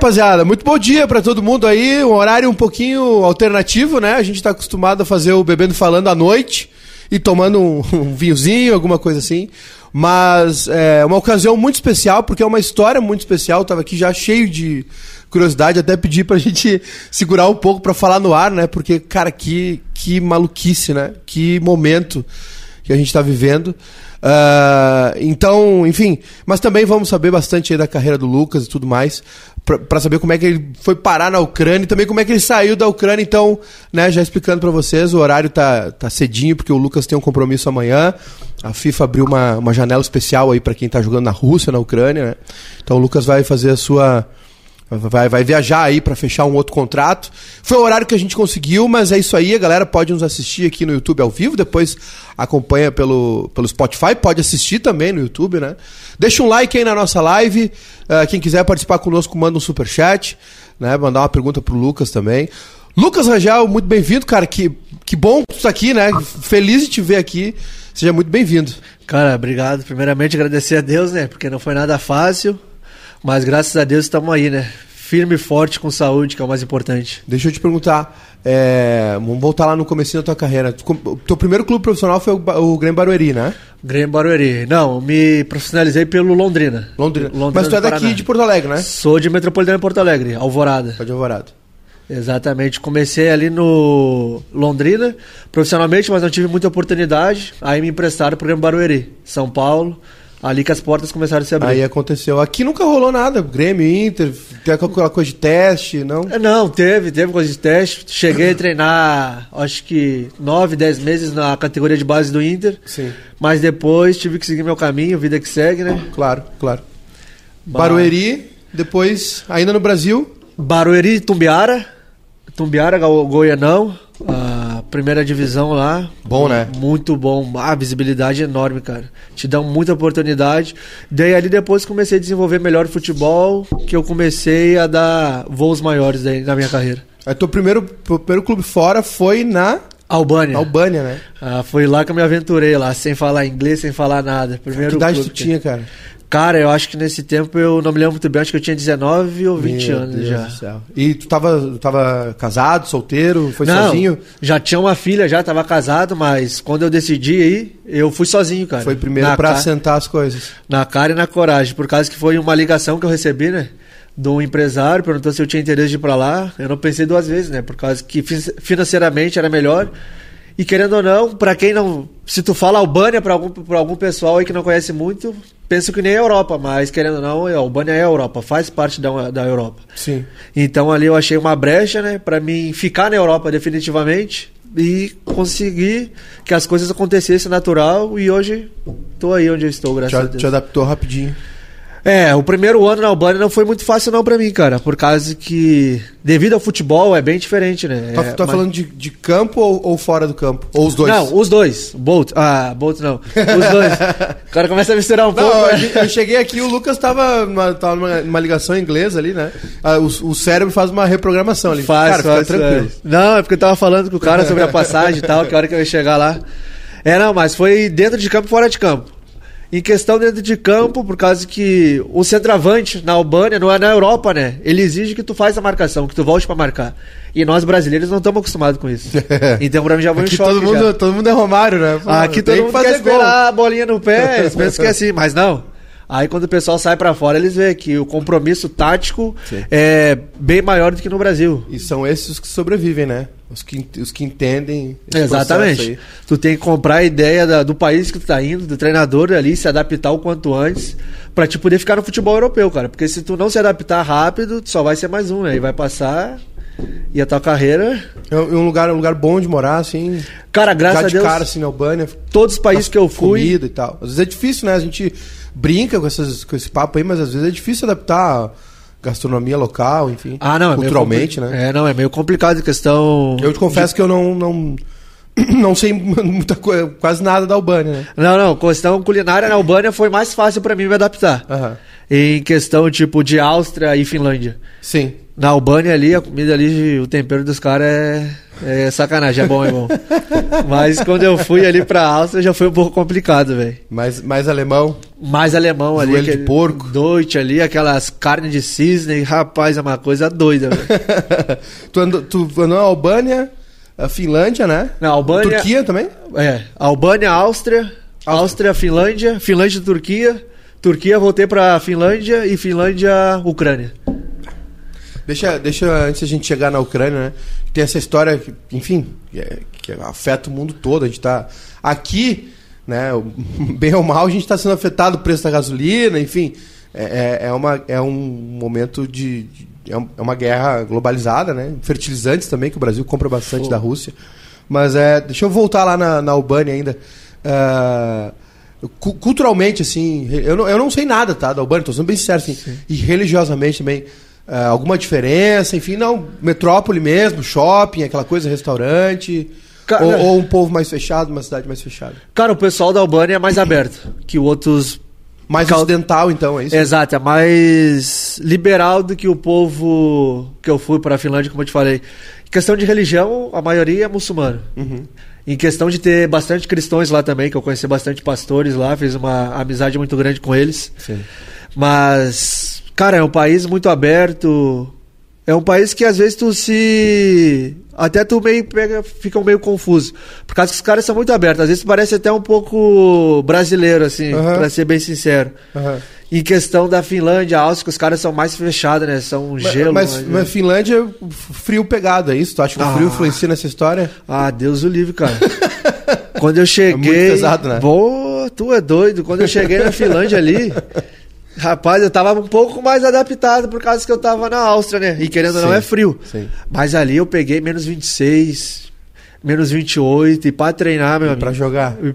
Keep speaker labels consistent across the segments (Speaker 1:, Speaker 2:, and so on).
Speaker 1: Rapaziada. Muito bom dia pra todo mundo aí. Um horário um pouquinho alternativo, né? A gente tá acostumado a fazer o Bebendo Falando à noite e tomando um, um vinhozinho, alguma coisa assim. Mas é uma ocasião muito especial, porque é uma história muito especial. Eu tava aqui já cheio de curiosidade, até pedi pra gente segurar um pouco pra falar no ar, né? Porque, cara, que, que maluquice, né? Que momento que a gente tá vivendo. Uh, então, enfim, mas também vamos saber bastante aí da carreira do Lucas e tudo mais, para saber como é que ele foi parar na Ucrânia e também como é que ele saiu da Ucrânia. Então, né, já explicando para vocês, o horário tá, tá cedinho, porque o Lucas tem um compromisso amanhã. A FIFA abriu uma, uma janela especial aí para quem tá jogando na Rússia, na Ucrânia, né? Então o Lucas vai fazer a sua Vai, vai viajar aí para fechar um outro contrato. Foi o horário que a gente conseguiu, mas é isso aí. A galera pode nos assistir aqui no YouTube ao vivo, depois acompanha pelo, pelo Spotify, pode assistir também no YouTube, né? Deixa um like aí na nossa live. Uh, quem quiser participar conosco, manda um super chat, né? Mandar uma pergunta pro Lucas também. Lucas Rangel, muito bem-vindo, cara. Que, que bom que tu tá aqui, né? Feliz de te ver aqui. Seja muito bem-vindo.
Speaker 2: Cara, obrigado. Primeiramente agradecer a Deus, né? Porque não foi nada fácil. Mas graças a Deus estamos aí, né? Firme e forte com saúde, que é o mais importante.
Speaker 1: Deixa eu te perguntar, é, vamos voltar lá no começo da tua carreira. O teu primeiro clube profissional foi o, o Grêmio Barueri, né?
Speaker 2: Grêmio Barueri. Não, me profissionalizei pelo Londrina.
Speaker 1: Londrina. Londrina Mas tu é daqui de Porto Alegre, né?
Speaker 2: Sou de Metropolitana de Porto Alegre, Alvorada.
Speaker 1: Sou de Alvorada.
Speaker 2: Exatamente. Comecei ali no Londrina, profissionalmente, mas não tive muita oportunidade. Aí me emprestaram para o Grêmio Barueri, São Paulo. Ali que as portas começaram a se abrir.
Speaker 1: Aí aconteceu. Aqui nunca rolou nada. Grêmio, Inter, tem aquela coisa de teste, não?
Speaker 2: É, não, teve, teve coisa de teste. Cheguei a treinar, acho que nove, dez meses na categoria de base do Inter.
Speaker 1: Sim.
Speaker 2: Mas depois tive que seguir meu caminho, vida que segue, né?
Speaker 1: Claro, claro. Barueri, depois, ainda no Brasil?
Speaker 2: Barueri, Tumbiara. Tumbiara, Goianão. A primeira divisão lá.
Speaker 1: Bom, né?
Speaker 2: Muito bom. A visibilidade é enorme, cara. Te dão muita oportunidade. Daí ali depois comecei a desenvolver melhor futebol, que eu comecei a dar voos maiores daí na minha carreira.
Speaker 1: Aí teu primeiro, primeiro clube fora foi na
Speaker 2: Albânia.
Speaker 1: Albânia, né?
Speaker 2: Ah, foi lá que eu me aventurei lá, sem falar inglês, sem falar nada. Primeiro
Speaker 1: que idade
Speaker 2: clube,
Speaker 1: tu tinha, cara?
Speaker 2: Cara, eu acho que nesse tempo eu não me lembro muito bem, acho que eu tinha 19 ou 20 Meu anos Deus já. Do céu.
Speaker 1: E tu tava, tava casado, solteiro, foi não, sozinho?
Speaker 2: Já tinha uma filha, já tava casado, mas quando eu decidi ir, eu fui sozinho, cara.
Speaker 1: Foi primeiro para assentar as coisas.
Speaker 2: Na cara e na coragem, por causa que foi uma ligação que eu recebi, né? De um empresário, perguntou se eu tinha interesse de ir pra lá. Eu não pensei duas vezes, né? Por causa que financeiramente era melhor. E querendo ou não, para quem não. Se tu fala Albânia para algum, pra algum pessoal aí que não conhece muito, penso que nem a Europa, mas querendo ou não, a Albânia é a Europa, faz parte da, da Europa.
Speaker 1: Sim.
Speaker 2: Então ali eu achei uma brecha, né, para mim ficar na Europa definitivamente e conseguir que as coisas acontecessem natural e hoje tô aí onde eu estou, graças
Speaker 1: te,
Speaker 2: a Deus.
Speaker 1: Te adaptou rapidinho.
Speaker 2: É, o primeiro ano na Albânia não foi muito fácil não para mim, cara, por causa que devido ao futebol é bem diferente, né?
Speaker 1: Tá,
Speaker 2: é,
Speaker 1: tá mas... falando de, de campo ou, ou, fora do campo? Ou os dois?
Speaker 2: Não, os dois. Bolt, ah, Bolt não. Os dois. o cara começa a misturar um
Speaker 1: não,
Speaker 2: pouco.
Speaker 1: Né? Eu cheguei aqui o Lucas tava, numa, tava numa, numa ligação inglesa ali, né? Ah, o, o, cérebro faz uma reprogramação ali.
Speaker 2: Faz, cara, faz, fica tranquilo. Não, é porque eu tava falando com o cara sobre a passagem e tal, que a hora que eu ia chegar lá. É, não, mas foi dentro de campo e fora de campo. Em questão dentro de campo, por causa que o centroavante na Albânia, não é na Europa, né? Ele exige que tu faça a marcação, que tu volte para marcar. E nós brasileiros não estamos acostumados com isso. então pra mim já vou
Speaker 1: Aqui
Speaker 2: em choque
Speaker 1: todo mundo,
Speaker 2: já.
Speaker 1: todo mundo é Romário, né?
Speaker 2: Pô, Aqui todo mundo quer esperar a bolinha no pé, eles pensam que é assim, mas não. Aí quando o pessoal sai para fora, eles veem que o compromisso tático Sim. é bem maior do que no Brasil.
Speaker 1: E são esses que sobrevivem, né? Os que, os que entendem.
Speaker 2: Exatamente. Tu tem que comprar a ideia da, do país que tu tá indo, do treinador ali, se adaptar o quanto antes, pra te poder ficar no futebol europeu, cara. Porque se tu não se adaptar rápido, tu só vai ser mais um, né? E vai passar e a tua carreira.
Speaker 1: É um lugar, um lugar bom de morar, assim.
Speaker 2: Cara, graças a Deus.
Speaker 1: de cara, assim, na Albânia.
Speaker 2: Todos os países que eu fui.
Speaker 1: Comida e tal. Às vezes é difícil, né? A gente brinca com, essas, com esse papo aí, mas às vezes é difícil adaptar gastronomia local, enfim.
Speaker 2: Ah, não, é
Speaker 1: culturalmente,
Speaker 2: né? É, não, é meio complicado a questão.
Speaker 1: Eu te confesso de... que eu não, não, não sei muita coisa, quase nada da Albânia, né?
Speaker 2: Não, não, questão culinária na Albânia foi mais fácil para mim me adaptar.
Speaker 1: Uhum.
Speaker 2: Em questão, tipo, de Áustria e Finlândia.
Speaker 1: Sim.
Speaker 2: Na Albânia ali, a comida ali, o tempero dos caras é É sacanagem, é bom, é bom. Mas quando eu fui ali pra Áustria já foi um pouco complicado, velho.
Speaker 1: Mais, mais alemão.
Speaker 2: Mais alemão ali.
Speaker 1: Joelho de porco.
Speaker 2: Noite ali, aquelas carnes de cisne. Rapaz, é uma coisa doida, velho.
Speaker 1: tu, andou, tu andou na Albânia, a Finlândia, né?
Speaker 2: Na Albânia.
Speaker 1: Turquia também?
Speaker 2: É, Albânia, Áustria, Áustria, Finlândia, Finlândia, Turquia. Turquia, voltei pra Finlândia e Finlândia, Ucrânia.
Speaker 1: Deixa, deixa antes a gente chegar na Ucrânia, né? Tem essa história, que, enfim, que, é- que afeta o mundo todo. A gente tá aqui, né? Bem ou mal, a gente está sendo afetado o preço da gasolina, enfim. É, é, é uma, é um momento de. de- é é uma guerra globalizada, né? Fertilizantes também, que o Brasil compra bastante da Rússia. Mas é, deixa eu voltar lá na, na Albânia ainda. Cu- culturalmente, assim, eu não, eu não sei nada, tá? Da Albânia, tô sendo bem sincero, assim. E religiosamente também. Ah, alguma diferença, enfim, não, metrópole mesmo, shopping, aquela coisa, restaurante.
Speaker 2: Cara-
Speaker 1: ou, ou um povo mais fechado, uma cidade mais fechada.
Speaker 2: Cara, o pessoal da Albânia é mais aberto que outros.
Speaker 1: Mais
Speaker 2: Cal-
Speaker 1: ocidental, então, é isso?
Speaker 2: Exato, é mais liberal do que o povo que eu fui para a Finlândia, como eu te falei. Em questão de religião, a maioria é muçulmano.
Speaker 1: Uhum.
Speaker 2: Em questão de ter bastante cristãos lá também, que eu conheci bastante pastores lá, fiz uma amizade muito grande com eles.
Speaker 1: Sim.
Speaker 2: Mas, cara, é um país muito aberto. É um país que às vezes tu se. Até tu meio pega, fica meio confuso. Por causa que os caras são muito abertos. Às vezes parece até um pouco brasileiro, assim,
Speaker 1: Aham.
Speaker 2: pra ser bem sincero. Em questão da Finlândia, a Áustria, os caras são mais fechados, né? São
Speaker 1: Mas,
Speaker 2: gelo.
Speaker 1: mas,
Speaker 2: mas-
Speaker 1: mas Finlândia, frio pegado, é isso? Tu acha que o frio
Speaker 2: Ah.
Speaker 1: influencia nessa história?
Speaker 2: Ah, Deus o livre, cara. Quando eu cheguei.
Speaker 1: muito pesado, né?
Speaker 2: Pô, tu é doido. Quando eu cheguei na Finlândia ali. Rapaz, eu tava um pouco mais adaptado por causa que eu tava na Áustria, né? E querendo ou não é frio.
Speaker 1: sim.
Speaker 2: Mas ali eu peguei menos 26, menos 28 e pra treinar, meu amigo.
Speaker 1: Pra jogar.
Speaker 2: E,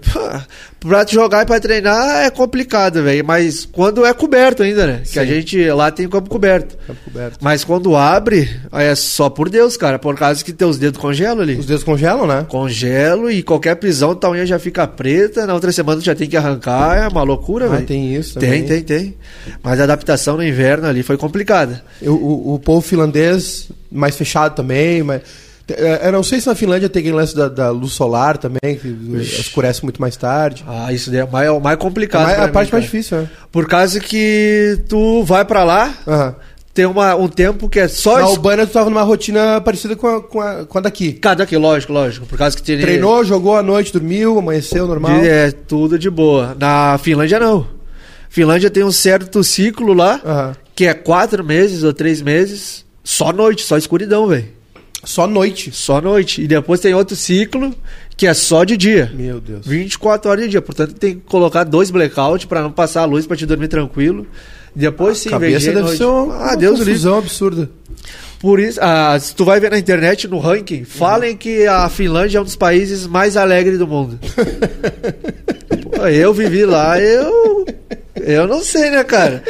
Speaker 2: Pra jogar e pra treinar é complicado, velho. Mas quando é coberto ainda, né? Que a
Speaker 1: Sim.
Speaker 2: gente lá tem campo coberto.
Speaker 1: Campo coberto.
Speaker 2: Mas quando abre, aí é só por Deus, cara. Por causa que teus dedos congelam ali.
Speaker 1: Os dedos congelam, né?
Speaker 2: Congelo e qualquer pisão, tua unha já fica preta. Na outra semana tu já tem que arrancar. É uma loucura,
Speaker 1: Ah,
Speaker 2: velho.
Speaker 1: tem isso
Speaker 2: Tem,
Speaker 1: também.
Speaker 2: tem, tem. Mas a adaptação no inverno ali foi complicada.
Speaker 1: O, o, o povo finlandês mais fechado também, mas... é, Eu não sei se na Finlândia tem aquele lance da, da luz solar também, que escurece muito mais tarde.
Speaker 2: Ah, isso daí é o mais, é o mais
Speaker 1: É
Speaker 2: complicado.
Speaker 1: mais-
Speaker 2: pra
Speaker 1: a
Speaker 2: mim,
Speaker 1: parte mais
Speaker 2: cara.
Speaker 1: difícil, né?
Speaker 2: Por causa que tu vai pra lá, tem uma, um tempo que é só.
Speaker 1: Na
Speaker 2: es-
Speaker 1: Albânia tu tava numa rotina parecida com a, com a, com a daqui.
Speaker 2: Cada aqui, lógico, lógico. Por causa que.
Speaker 1: Treinou, jogou à noite, dormiu, amanheceu, normal.
Speaker 2: É tudo de boa. Na Finlândia, não. Finlândia tem um certo ciclo lá, que é quatro meses ou três meses, só noite, só escuridão, velho.
Speaker 1: Só noite.
Speaker 2: Só noite. E depois tem outro ciclo, que é só de dia.
Speaker 1: Meu Deus.
Speaker 2: 24 horas de dia. Portanto, tem que colocar dois blackout pra não passar a luz pra te dormir tranquilo. Depois sim,
Speaker 1: cabeça
Speaker 2: vem
Speaker 1: deve
Speaker 2: noite.
Speaker 1: ser uma,
Speaker 2: Ah,
Speaker 1: uma
Speaker 2: Deus livre.
Speaker 1: confusão absurda.
Speaker 2: Por isso, ah, se tu vai ver na internet, no ranking, falem que a Finlândia é um dos países mais alegres do mundo. Pô, eu vivi lá, eu. Eu não sei, né, cara?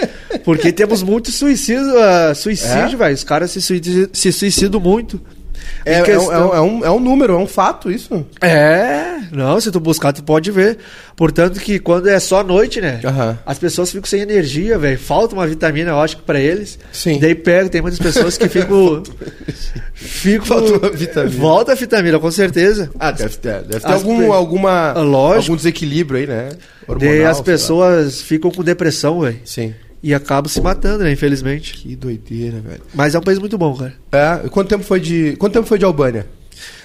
Speaker 2: Porque temos muito suicídio, ah, suicídio,
Speaker 1: É?
Speaker 2: velho. Os caras se, suicidam- se suicidam muito.
Speaker 1: É,
Speaker 2: Em
Speaker 1: é um-
Speaker 2: questão-
Speaker 1: é um, é, um, é um número, é um fato isso.
Speaker 2: É, não, se tu buscar, tu pode ver. Portanto, que quando é só noite, né?
Speaker 1: Aham.
Speaker 2: As pessoas ficam sem energia, velho. Falta uma vitamina, eu acho que pra eles.
Speaker 1: Sim.
Speaker 2: Daí pega, tem muitas pessoas que ficam. ficam
Speaker 1: Falta uma vitamina.
Speaker 2: Volta a vitamina, com certeza.
Speaker 1: Ah, deve ter, deve ter
Speaker 2: As
Speaker 1: algum,
Speaker 2: pe-
Speaker 1: alguma,
Speaker 2: lógico.
Speaker 1: algum desequilíbrio aí, né? Hormonal,
Speaker 2: as pessoas ficam com depressão, velho.
Speaker 1: Sim.
Speaker 2: E acabam se matando, né? Infelizmente.
Speaker 1: Que doideira, velho.
Speaker 2: Mas é um país muito bom, cara.
Speaker 1: É, quanto tempo foi de. Quanto tempo foi de Albânia?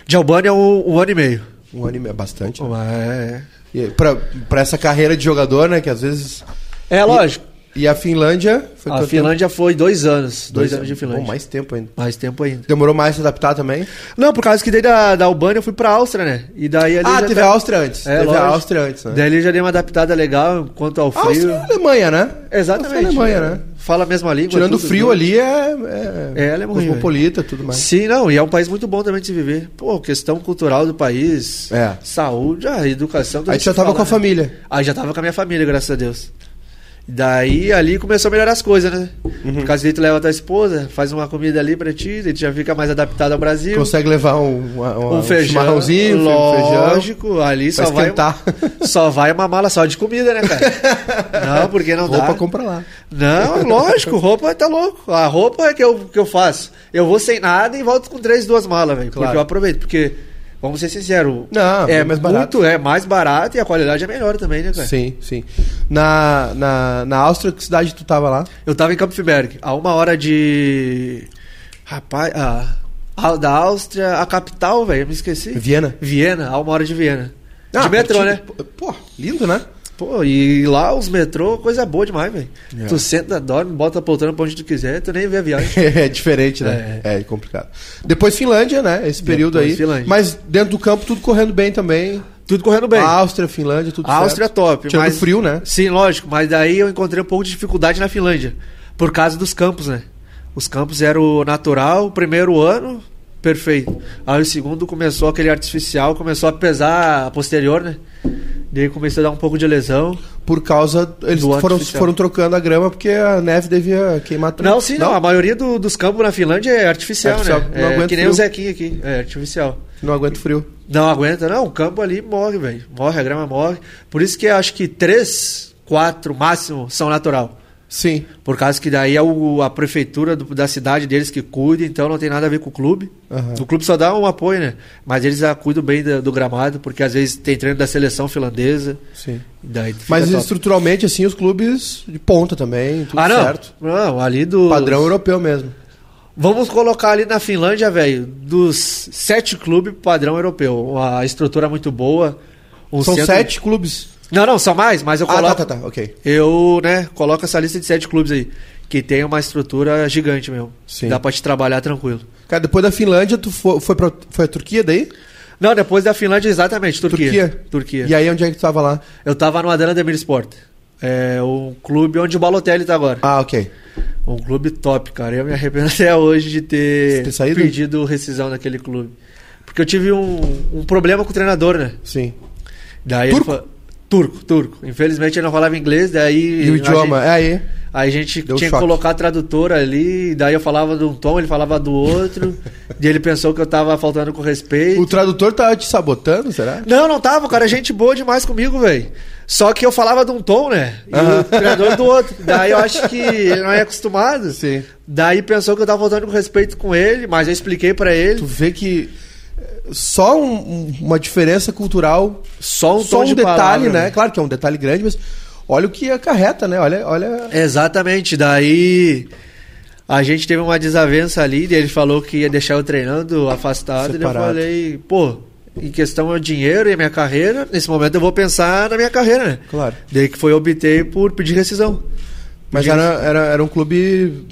Speaker 2: De Albânia é um, um ano e meio.
Speaker 1: Um ano e meio, bastante. né?
Speaker 2: É,
Speaker 1: E pra, pra essa carreira de jogador, né? Que às vezes.
Speaker 2: é lógico.
Speaker 1: E a Finlândia foi
Speaker 2: A Finlândia foi dois anos.
Speaker 1: tempo?
Speaker 2: Dois, anos de Finlândia.
Speaker 1: Bom, mais tempo ainda.
Speaker 2: mais tempo ainda.
Speaker 1: Demorou mais se adaptar também?
Speaker 2: Não, por causa que daí da, da Albânia eu fui pra Áustria, né? E daí ali
Speaker 1: Ah, teve
Speaker 2: tá-
Speaker 1: a Áustria antes.
Speaker 2: É,
Speaker 1: teve
Speaker 2: lógico.
Speaker 1: a Áustria antes, né?
Speaker 2: Daí ali já dei uma adaptada legal quanto ao frio.
Speaker 1: Áustria é Alemanha, né?
Speaker 2: Exatamente.
Speaker 1: A Alemanha, né?
Speaker 2: Fala a mesma língua.
Speaker 1: Tirando o frio
Speaker 2: tudo.
Speaker 1: ali, é, é,
Speaker 2: É, ruim,
Speaker 1: cosmopolita e tudo mais.
Speaker 2: Sim, não, e é um país muito bom também de se viver. Pô, questão cultural do país,
Speaker 1: É.
Speaker 2: saúde, a educação.
Speaker 1: Aí já tava
Speaker 2: fala,
Speaker 1: com a
Speaker 2: né?
Speaker 1: família.
Speaker 2: Aí já tava com a minha família, graças a Deus. Daí ali começou a melhorar as coisas, né? Por causa leva a tua esposa, faz uma comida ali pra ti, tu já fica mais adaptado ao Brasil.
Speaker 1: Consegue levar um, uma- uma-
Speaker 2: um feijão,
Speaker 1: chimarrãozinho, um feijão.
Speaker 2: lógico, ali só vai, só vai uma mala só de comida, né, cara? Não, porque não
Speaker 1: Roupa
Speaker 2: dá.
Speaker 1: compra lá.
Speaker 2: Não, lógico, roupa tá louco. A roupa é que eu, que eu faço. Eu vou sem nada e volto com três, duas malas, velho.
Speaker 1: Claro.
Speaker 2: Porque eu aproveito. Porque, vamos ser sinceros,
Speaker 1: Não,
Speaker 2: é
Speaker 1: é mais barato.
Speaker 2: muito, é mais barato e a qualidade é melhor também, né, cara?
Speaker 1: Sim, sim. Na, na, na Áustria, que cidade tu tava lá?
Speaker 2: Eu tava em Campfberg, a uma hora de. Rapaz, a, a- da Áustria, a capital, velho, me esqueci.
Speaker 1: Viena?
Speaker 2: Viena, a uma hora de Viena.
Speaker 1: Ah,
Speaker 2: de metrô, né?
Speaker 1: Pô, lindo, né?
Speaker 2: Pô, e lá os metrô, coisa boa demais, velho.
Speaker 1: É.
Speaker 2: Tu senta, dorme, bota a poltrona pra onde tu quiser, tu nem vê a viagem.
Speaker 1: É diferente, né? É. complicado. Depois Finlândia, né? Esse período
Speaker 2: Depois
Speaker 1: aí.
Speaker 2: Finlândia.
Speaker 1: Mas dentro do campo tudo correndo bem também.
Speaker 2: Tudo correndo bem.
Speaker 1: Áustria, Finlândia, tudo
Speaker 2: A Áustria é
Speaker 1: certo.
Speaker 2: top,
Speaker 1: Tirando
Speaker 2: mas
Speaker 1: frio, né?
Speaker 2: Sim, lógico, mas daí eu encontrei um pouco de dificuldade na Finlândia, por causa dos campos, né? Os campos eram natural, o primeiro ano, perfeito. Aí o segundo começou aquele artificial, começou a pesar a posterior, né? Daí comecei a dar um pouco de lesão.
Speaker 1: Por causa. Eles foram,
Speaker 2: artificial.
Speaker 1: foram trocando a grama porque a neve devia queimar tudo.
Speaker 2: Não, sim, não. A maioria do- dos campos na Finlândia é artificial,
Speaker 1: Artificial,
Speaker 2: né?
Speaker 1: não
Speaker 2: é,
Speaker 1: aguenta
Speaker 2: que nem
Speaker 1: frio.
Speaker 2: o Zequinha aqui, é artificial.
Speaker 1: Não aguenta frio.
Speaker 2: Não aguenta, não. O campo ali morre, velho. Morre, a grama morre. Por isso que acho que três, quatro máximo são natural.
Speaker 1: Sim.
Speaker 2: Por causa que daí é o- a prefeitura do- da cidade deles que cuida, então não tem nada a ver com o clube.
Speaker 1: Aham.
Speaker 2: O clube só dá um apoio, né? Mas eles ah, cuidam bem da- do, gramado, porque às vezes tem treino da seleção finlandesa.
Speaker 1: Sim.
Speaker 2: Daí
Speaker 1: Mas
Speaker 2: top.
Speaker 1: estruturalmente, assim, os clubes de ponta também, tudo
Speaker 2: Ah, não.
Speaker 1: certo.
Speaker 2: Não, ali do.
Speaker 1: Padrão europeu mesmo.
Speaker 2: Vamos colocar ali na Finlândia, velho, dos sete clubes, padrão europeu. A estrutura é muito boa. um
Speaker 1: São
Speaker 2: centro-
Speaker 1: sete clubes.
Speaker 2: Não, não, são mais, mas eu
Speaker 1: Ah,
Speaker 2: coloco.
Speaker 1: tá, tá, tá. Ok.
Speaker 2: Eu, né, coloco essa lista de sete clubes aí. Que tem uma estrutura gigante mesmo.
Speaker 1: Sim.
Speaker 2: Dá pra te trabalhar tranquilo.
Speaker 1: Cara, depois da Finlândia, tu foi, foi, pra, foi a Turquia daí?
Speaker 2: Não, depois da Finlândia, exatamente, Turquia. Turquia.
Speaker 1: E aí, onde é que tu tava lá?
Speaker 2: Eu tava no Adana Demirsport. É um clube onde o Balotelli tá agora.
Speaker 1: Ah, ok.
Speaker 2: Um clube top, cara. Eu me arrependo até hoje de ter,
Speaker 1: Ter saído?
Speaker 2: pedido rescisão daquele clube. Porque eu tive um, um problema com o treinador, né?
Speaker 1: Sim.
Speaker 2: Daí
Speaker 1: Turco?
Speaker 2: ele Turco, turco. Infelizmente ele não falava inglês, daí.
Speaker 1: E o
Speaker 2: a
Speaker 1: idioma? É aí.
Speaker 2: Aí a gente
Speaker 1: Deu
Speaker 2: tinha
Speaker 1: choque.
Speaker 2: que colocar tradutor ali, daí eu falava de um tom, ele falava do outro, e ele pensou que eu tava faltando com respeito.
Speaker 1: O tradutor tava te sabotando, será?
Speaker 2: Não, não tava, o cara é gente boa demais comigo, velho. Só que eu falava de um tom, né? E
Speaker 1: Aham.
Speaker 2: o treinador do outro. Daí eu acho que ele não é acostumado.
Speaker 1: Sim.
Speaker 2: Daí pensou que eu tava faltando com respeito com ele, mas eu expliquei pra ele.
Speaker 1: Tu vê que só um- um- uma diferença cultural,
Speaker 2: Só um
Speaker 1: só um
Speaker 2: de
Speaker 1: detalhe,
Speaker 2: palavra,
Speaker 1: né? Claro que é um detalhe grande, mas olha o que acarreta, né? Olha, olha.
Speaker 2: Exatamente, daí a gente teve uma desavença ali, ele falou que ia deixar eu treinando afastado, e eu
Speaker 1: Separado.
Speaker 2: falei, pô, em questão é o dinheiro e a minha carreira, nesse momento eu vou pensar na minha carreira, né?
Speaker 1: Claro.
Speaker 2: Daí que foi eu optei por pedir rescisão.
Speaker 1: Mas era, era, era um clube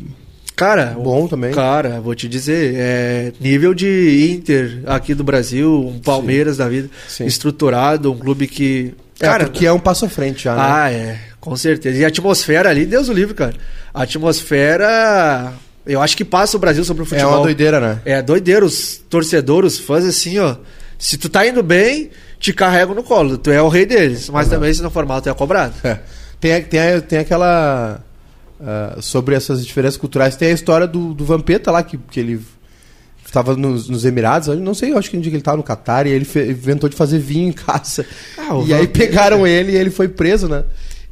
Speaker 2: Cara,
Speaker 1: bom também.
Speaker 2: Cara, vou te dizer, é nível de Inter aqui do Brasil, um Palmeiras da vida,
Speaker 1: Sim.
Speaker 2: estruturado, um clube que.
Speaker 1: É,
Speaker 2: Cara,
Speaker 1: porque é um passo à frente já, né?
Speaker 2: ah, é, com certeza. E a atmosfera ali, Deus o livre, cara. A atmosfera, eu acho que passa o Brasil sobre o
Speaker 1: é
Speaker 2: futebol.
Speaker 1: uma doideira, né?
Speaker 2: É doideira, os torcedores, os fãs assim, ó. Se tu tá indo bem, te carregam no colo. Tu é o rei deles. Mas também, se não for mal, tu é cobrado.
Speaker 1: É. Tem, tem, tem aquela. Ah, sobre essas diferenças culturais, tem a história do, do Vampeta lá, que, que ele estava nos, nos Emirados, não sei, eu acho que que ele estava no Catar e ele inventou de fazer vinho em casa.
Speaker 2: Ah,
Speaker 1: e aí pegaram ele e ele foi preso, né?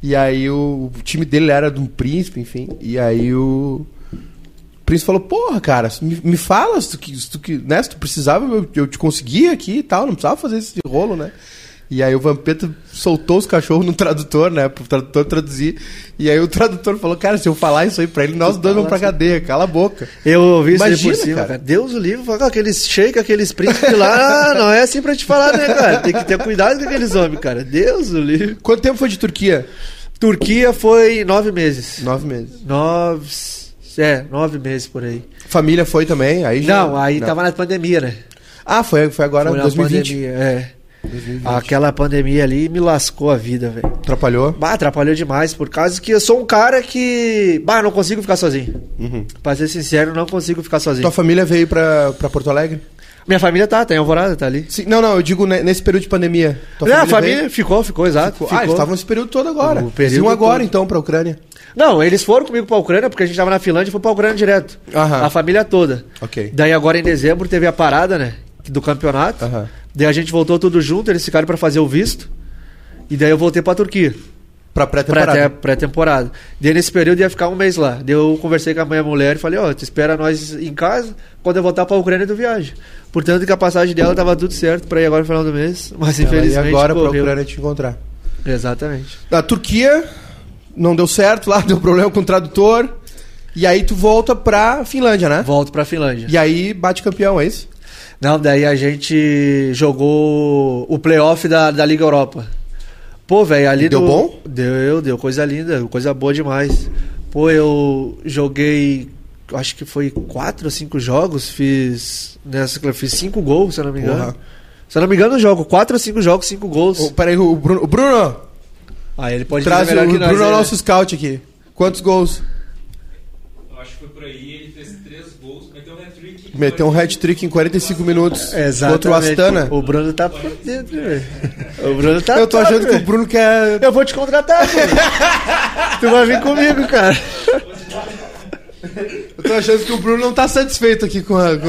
Speaker 1: E aí o, o time dele era de um príncipe, enfim. E aí o. O príncipe falou, porra, cara, me, me fala se tu, que- se tu, que- né, se tu precisava, eu, eu te conseguia aqui e tal, não precisava fazer esse rolo, né? E aí o Vampeta soltou os cachorros no tradutor, né? Pro tradutor traduzir. E aí o tradutor falou, cara, se eu falar isso aí pra ele, nós dois vamos pra cadeia, cala a boca.
Speaker 2: Eu ouvi isso
Speaker 1: Imagina,
Speaker 2: por cima,
Speaker 1: cara.
Speaker 2: cara. Deus o livre, fala com aqueles shake, aqueles príncipes lá, não é assim pra te falar, né, cara? Tem que ter cuidado com aqueles homens, cara. Deus o livre.
Speaker 1: Quanto tempo foi de Turquia?
Speaker 2: Turquia foi nove meses.
Speaker 1: Nove meses.
Speaker 2: Nove. É, nove meses por aí.
Speaker 1: Família foi também? Aí já-
Speaker 2: Não, aí tava na pandemia, né?
Speaker 1: Ah, foi, foi agora,
Speaker 2: Foi na
Speaker 1: 2020.
Speaker 2: pandemia, é.
Speaker 1: 2020.
Speaker 2: Aquela pandemia ali me lascou a vida, velho.
Speaker 1: Atrapalhou?
Speaker 2: Bah, atrapalhou demais, por causa que eu sou um cara que. Bah, não consigo ficar sozinho.
Speaker 1: Uhum.
Speaker 2: Pra ser sincero, não consigo ficar sozinho.
Speaker 1: Tua família veio pra, pra Porto Alegre?
Speaker 2: Minha família tá, tá em Alvorada, tá ali.
Speaker 1: Sim, não, não, eu digo ne- nesse período de pandemia. Tua
Speaker 2: Não, a família
Speaker 1: veio?
Speaker 2: ficou, ficou, exato.
Speaker 1: Ficou- Ah, eles estavam nesse período todo agora.
Speaker 2: O período
Speaker 1: iam agora,
Speaker 2: todo.
Speaker 1: então, pra Ucrânia.
Speaker 2: Não, eles foram comigo pra Ucrânia, porque a gente tava na Finlândia e foi pra Ucrânia direto.
Speaker 1: Aham.
Speaker 2: A família toda.
Speaker 1: Ok.
Speaker 2: Daí agora em dezembro teve a parada, né? Do campeonato.
Speaker 1: Aham.
Speaker 2: Daí a gente voltou tudo junto, eles ficaram pra fazer o visto. E daí eu voltei pra Turquia.
Speaker 1: Pra pré-temporada.
Speaker 2: Pré- Pré-temporada. Daí nesse período ia ficar um mês lá. Daí eu conversei com a minha mulher e falei, ó, te espera nós em casa, quando eu voltar pra Ucrânia do viagem. Portanto que a passagem dela tava tudo certo pra ir agora no final do mês, mas
Speaker 1: Ela
Speaker 2: infelizmente
Speaker 1: agora pra
Speaker 2: correu.
Speaker 1: Ucrânia te encontrar.
Speaker 2: Exatamente.
Speaker 1: Na Turquia, não deu certo lá, deu problema com o tradutor. E aí tu volta pra Finlândia, né?
Speaker 2: Volto pra Finlândia.
Speaker 1: E aí bate campeão, é isso?
Speaker 2: Não, daí a gente jogou o playoff da, da Liga Europa. Pô, velho, ali
Speaker 1: Deu
Speaker 2: do-
Speaker 1: bom?
Speaker 2: Deu, deu coisa linda, coisa boa demais. Pô, eu joguei, acho que foi quatro ou cinco jogos, fiz nessa, fiz cinco gols, se eu não me engano.
Speaker 1: Porra.
Speaker 2: Se eu não me engano, eu jogo quatro ou cinco jogos, cinco gols.
Speaker 1: Ô, peraí, o Bruno, o Bruno
Speaker 2: Aí ele pode
Speaker 1: traz o, o. Bruno é o
Speaker 2: né?
Speaker 1: nosso scout aqui. Quantos gols?
Speaker 3: Eu acho que foi por aí, ele fez três gols, meteu um hat-trick.
Speaker 1: Meteu um hat-trick em 45 minutos
Speaker 2: Exatamente.
Speaker 1: contra o Astana.
Speaker 2: O Bruno tá por dentro, velho. O Bruno tá
Speaker 1: Eu tô
Speaker 2: top,
Speaker 1: achando que o. Bruno quer.
Speaker 2: Eu vou te contratar, pô. tu vai vir comigo, cara.
Speaker 1: Eu tô achando que o Bruno não tá satisfeito aqui com a. Com...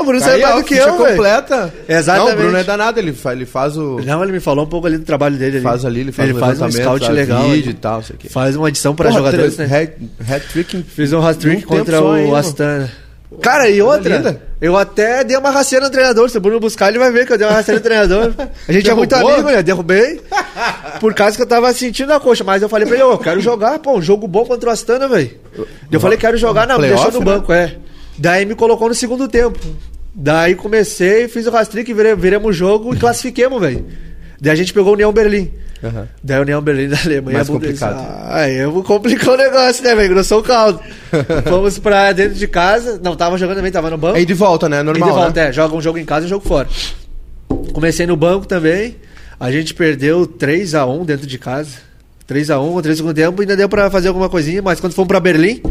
Speaker 2: O Bruno
Speaker 1: Aí,
Speaker 2: sabe mais
Speaker 1: ó,
Speaker 2: do que eu,
Speaker 1: completa.
Speaker 2: Exatamente.
Speaker 1: Não, o Bruno é danado, ele faz, ele faz o.
Speaker 2: Não, ele me falou um pouco ali do trabalho dele. ali.
Speaker 1: Faz ali, ele faz,
Speaker 2: ele
Speaker 1: o
Speaker 2: faz um scout legal.
Speaker 1: vídeo e tal, isso aqui.
Speaker 2: Faz uma edição pra
Speaker 1: Porra,
Speaker 2: jogadores, né?
Speaker 1: hat- Hat-trick
Speaker 2: Fiz um hat-trick contra o
Speaker 1: hein,
Speaker 2: Astana. Cara, e outra,
Speaker 1: linda.
Speaker 2: eu até dei uma rasteira no treinador. Se o Bruno buscar, ele vai ver que eu dei uma rasteira no treinador. A gente é muito
Speaker 1: Derrubou?
Speaker 2: amigo, né? Derrubei. Por causa que eu tava sentindo a coxa. Mas eu falei pra ele, ô, eu quero jogar, pô, um jogo bom contra o Astana, velho. Eu falei, quero jogar, não, me deixou no
Speaker 1: né?
Speaker 2: banco, é. Daí me colocou no segundo tempo. Daí comecei, fiz o rastrick, virei, viremos o jogo e classifiquemos, velho. Daí a gente pegou o União Berlim.
Speaker 1: Aham.
Speaker 2: Daí a União Berlim da Alemanha.
Speaker 1: Mais complicado.
Speaker 2: Ah, aí eu complicou o negócio, né, velho? Grossou o caldo. Fomos pra dentro de casa. Não, tava jogando também, tava no banco.
Speaker 1: Aí de volta, né?
Speaker 2: E
Speaker 1: Normal.
Speaker 2: de volta,
Speaker 1: né?
Speaker 2: é. Joga um jogo em casa e um jogo fora. Comecei no banco também. A gente perdeu 3x1 dentro de casa. 3x1 contra o segundo tempo. Ainda deu pra fazer alguma coisinha, mas quando fomos pra Berlim,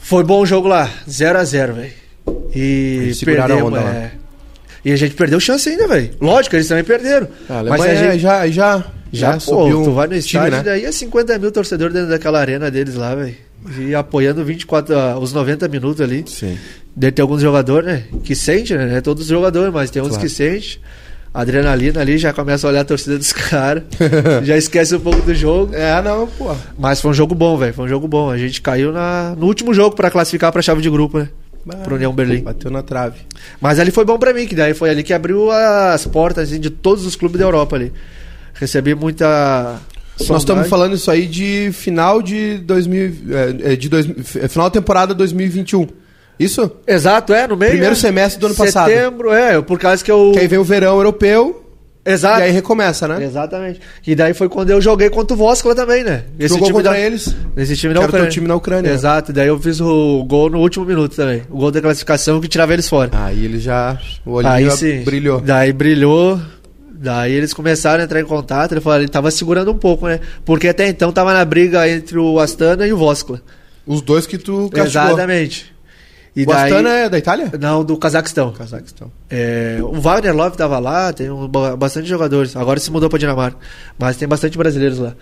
Speaker 2: foi bom o jogo lá. 0x0, velho. E
Speaker 1: Eles seguraram a
Speaker 2: perdemos,
Speaker 1: onda lá.
Speaker 2: E a gente perdeu chance ainda, velho. Lógico, eles também perderam. Mas a gente,
Speaker 1: já, já,
Speaker 2: já, pô,
Speaker 1: subiu
Speaker 2: tu vai no
Speaker 1: time,
Speaker 2: estádio,
Speaker 1: né?
Speaker 2: daí é 50 mil torcedores dentro daquela arena deles lá, velho. E apoiando 24, ah, os 90 minutos ali.
Speaker 1: Sim.
Speaker 2: Deve ter alguns jogadores, né? Que sente, né? Não é todos os jogadores, mas tem uns
Speaker 1: Claro.
Speaker 2: que sente. Adrenalina ali, já começa a olhar a torcida dos caras. já esquece um pouco do jogo.
Speaker 1: É, não, pô.
Speaker 2: Mas foi um jogo bom, velho. Foi um jogo bom. A gente caiu na, no último jogo pra classificar pra chave de grupo, né? Pro União Berlim.
Speaker 1: Bateu na trave.
Speaker 2: Mas ali foi bom pra mim, que daí foi ali que abriu as portas assim, de todos os clubes da Europa ali. Recebi muita.
Speaker 1: Nós
Speaker 2: sondagem.
Speaker 1: estamos falando isso aí de final de 2000, é, é, de dois, é, final da temporada 2021. Isso?
Speaker 2: Exato, é, no meio.
Speaker 1: Primeiro
Speaker 2: é.
Speaker 1: semestre do ano passado.
Speaker 2: Setembro, é, por causa que eu.
Speaker 1: Que aí vem o verão europeu
Speaker 2: Exato.
Speaker 1: e aí recomeça, né?
Speaker 2: Exatamente. E daí foi quando eu joguei contra o Voskla também, né? Esse
Speaker 1: Jogou
Speaker 2: time
Speaker 1: contra
Speaker 2: da-
Speaker 1: eles.
Speaker 2: Nesse time da
Speaker 1: era o
Speaker 2: Ucrânia.
Speaker 1: time na Ucrânia?
Speaker 2: Exato. Daí eu fiz o gol no último minuto também. O gol da classificação que tirava eles fora.
Speaker 1: Aí ele já. O olhinho
Speaker 2: Aí sim.
Speaker 1: brilhou.
Speaker 2: Daí brilhou. Daí eles começaram a entrar em contato. Ele falou, ele tava segurando um pouco, né? Porque até então tava na briga entre o Astana e o Voskla.
Speaker 1: Os dois que tu castigou.
Speaker 2: Exatamente. E
Speaker 1: O
Speaker 2: daí...
Speaker 1: Astana é da Itália?
Speaker 2: Não, do Cazaquistão.
Speaker 1: Cazaquistão.
Speaker 2: É, o Wagner Love tava lá, tem um, ba- bastante jogadores. Agora se mudou pra Dinamarca. Mas tem bastante brasileiros lá.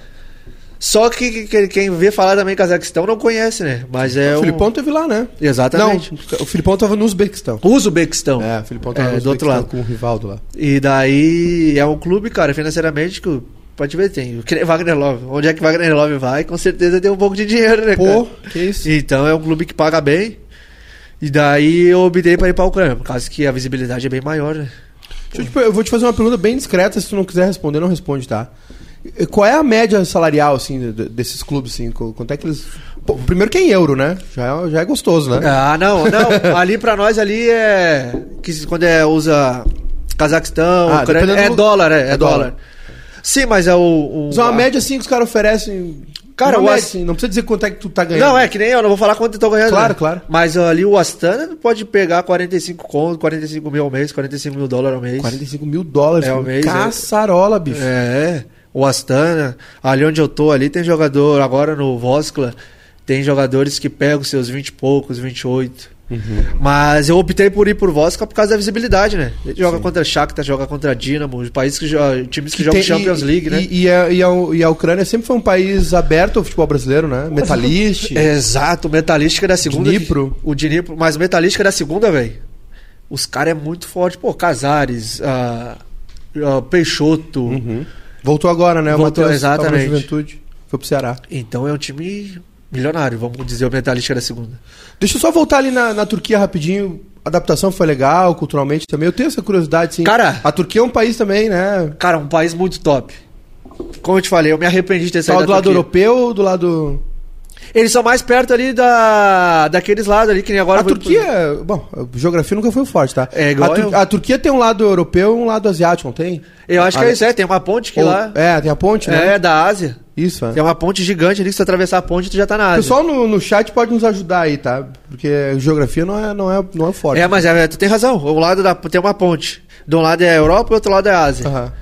Speaker 2: Só que, que- que quem vê falar também Cazaquistão não conhece, né? Mas é
Speaker 1: o
Speaker 2: um-
Speaker 1: Filipão teve lá, né?
Speaker 2: Exatamente.
Speaker 1: Não, o Filipão tava no Uzbequistão.
Speaker 2: Uzbequistão.
Speaker 1: É, o Filipão tava
Speaker 2: É,
Speaker 1: no
Speaker 2: do outro lado.
Speaker 1: com o Rivaldo lá.
Speaker 2: E daí é um clube, cara, financeiramente que pode ver, tem. Wagner Love. Onde é que Wagner Love vai? Com certeza tem um pouco de dinheiro, né,
Speaker 1: Pô,
Speaker 2: cara?
Speaker 1: que isso.
Speaker 2: Então é um clube que paga bem. E daí eu optei pra ir pra Ucrânia, por causa que a visibilidade é bem maior, né?
Speaker 1: Deixa eu, te eu vou te fazer uma pergunta bem discreta, se tu não quiser responder, não responde, tá? Qual é a média salarial, assim, de- desses clubes, assim? Qu- Quanto é que eles... Pô, primeiro que é em euro, né? Já é, já é gostoso, né?
Speaker 2: Ah, não, não. ali pra nós ali é. Que quando é, usa Cazaquistão,
Speaker 1: Ah,
Speaker 2: Ucrânia, é
Speaker 1: do-
Speaker 2: dólar, é,
Speaker 1: é
Speaker 2: é
Speaker 1: dólar.
Speaker 2: dólar. Sim, mas é o. o
Speaker 1: Mas é uma
Speaker 2: a-
Speaker 1: média, assim, que os caras oferecem
Speaker 2: Cara,
Speaker 1: Não,
Speaker 2: o
Speaker 1: assim, não precisa dizer quanto é que tu tá ganhando.
Speaker 2: Não, é que nem eu, não vou falar quanto eu tô ganhando.
Speaker 1: Claro,
Speaker 2: né?
Speaker 1: claro.
Speaker 2: Mas ali o Astana pode pegar 45 conto, 45 mil ao mês, 45 mil dólares ao mês.
Speaker 1: 45 mil dólares.
Speaker 2: É,
Speaker 1: filho.
Speaker 2: o mês, é.
Speaker 1: Caçarola, bicho.
Speaker 2: É, o Astana, ali onde eu tô, ali tem jogador, agora no Voskla, tem jogadores que pegam seus 20 e poucos, 28.
Speaker 1: Uhum.
Speaker 2: Mas eu optei por ir por Voskla por causa da visibilidade, né? Ele joga contra Shakhtar, joga contra Dinamo, países que jogam, times que, jogam
Speaker 1: tem-
Speaker 2: Champions
Speaker 1: e-
Speaker 2: League, né?
Speaker 1: E, e a, e, a, e a Ucrânia sempre foi um país aberto ao futebol brasileiro, né? Metalist.
Speaker 2: Exato, o Metalística é da segunda.
Speaker 1: Dnipro.
Speaker 2: O Dnipro, mas Metalística é da segunda, velho. Os caras é muito forte. Pô, Casares, ah, ah, Peixoto.
Speaker 1: Uhum. Voltou agora, né?
Speaker 2: Voltou, exatamente.
Speaker 1: Juventude. Foi pro Ceará.
Speaker 2: Então é um time milionário, vamos dizer, o Metalística da segunda.
Speaker 1: Deixa eu só voltar ali na, na Turquia rapidinho. A adaptação foi legal, culturalmente também. Eu tenho essa curiosidade, sim.
Speaker 2: Cara-
Speaker 1: a Turquia é um país também, né?
Speaker 2: Cara, um país muito top. Como eu te falei, eu me arrependi de ter saído
Speaker 1: Só do lado
Speaker 2: Turquia.
Speaker 1: europeu ou do lado.
Speaker 2: Eles são mais perto ali da daqueles lados ali, que nem agora...
Speaker 1: a Turquia. Bom, a geografia nunca foi forte, tá?
Speaker 2: É igual
Speaker 1: a, Tur-
Speaker 2: eu.
Speaker 1: a Turquia tem um lado europeu e um lado asiático, não tem?
Speaker 2: Eu acho que
Speaker 1: Ah,
Speaker 2: é isso, é. Tem uma ponte que
Speaker 1: Ou-
Speaker 2: lá...
Speaker 1: É, tem a ponte, né?
Speaker 2: É, da Ásia.
Speaker 1: Isso, é.
Speaker 2: Tem uma ponte gigante ali, que se tu atravessar a ponte, tu já tá na
Speaker 1: O
Speaker 2: Ásia.
Speaker 1: pessoal no, no chat pode nos ajudar aí, tá? Porque geografia não é, não é, não é forte.
Speaker 2: É, mas é, tu tem razão. O lado da, tem uma ponte. De um lado é a Europa e o outro lado é a Ásia.
Speaker 1: Aham.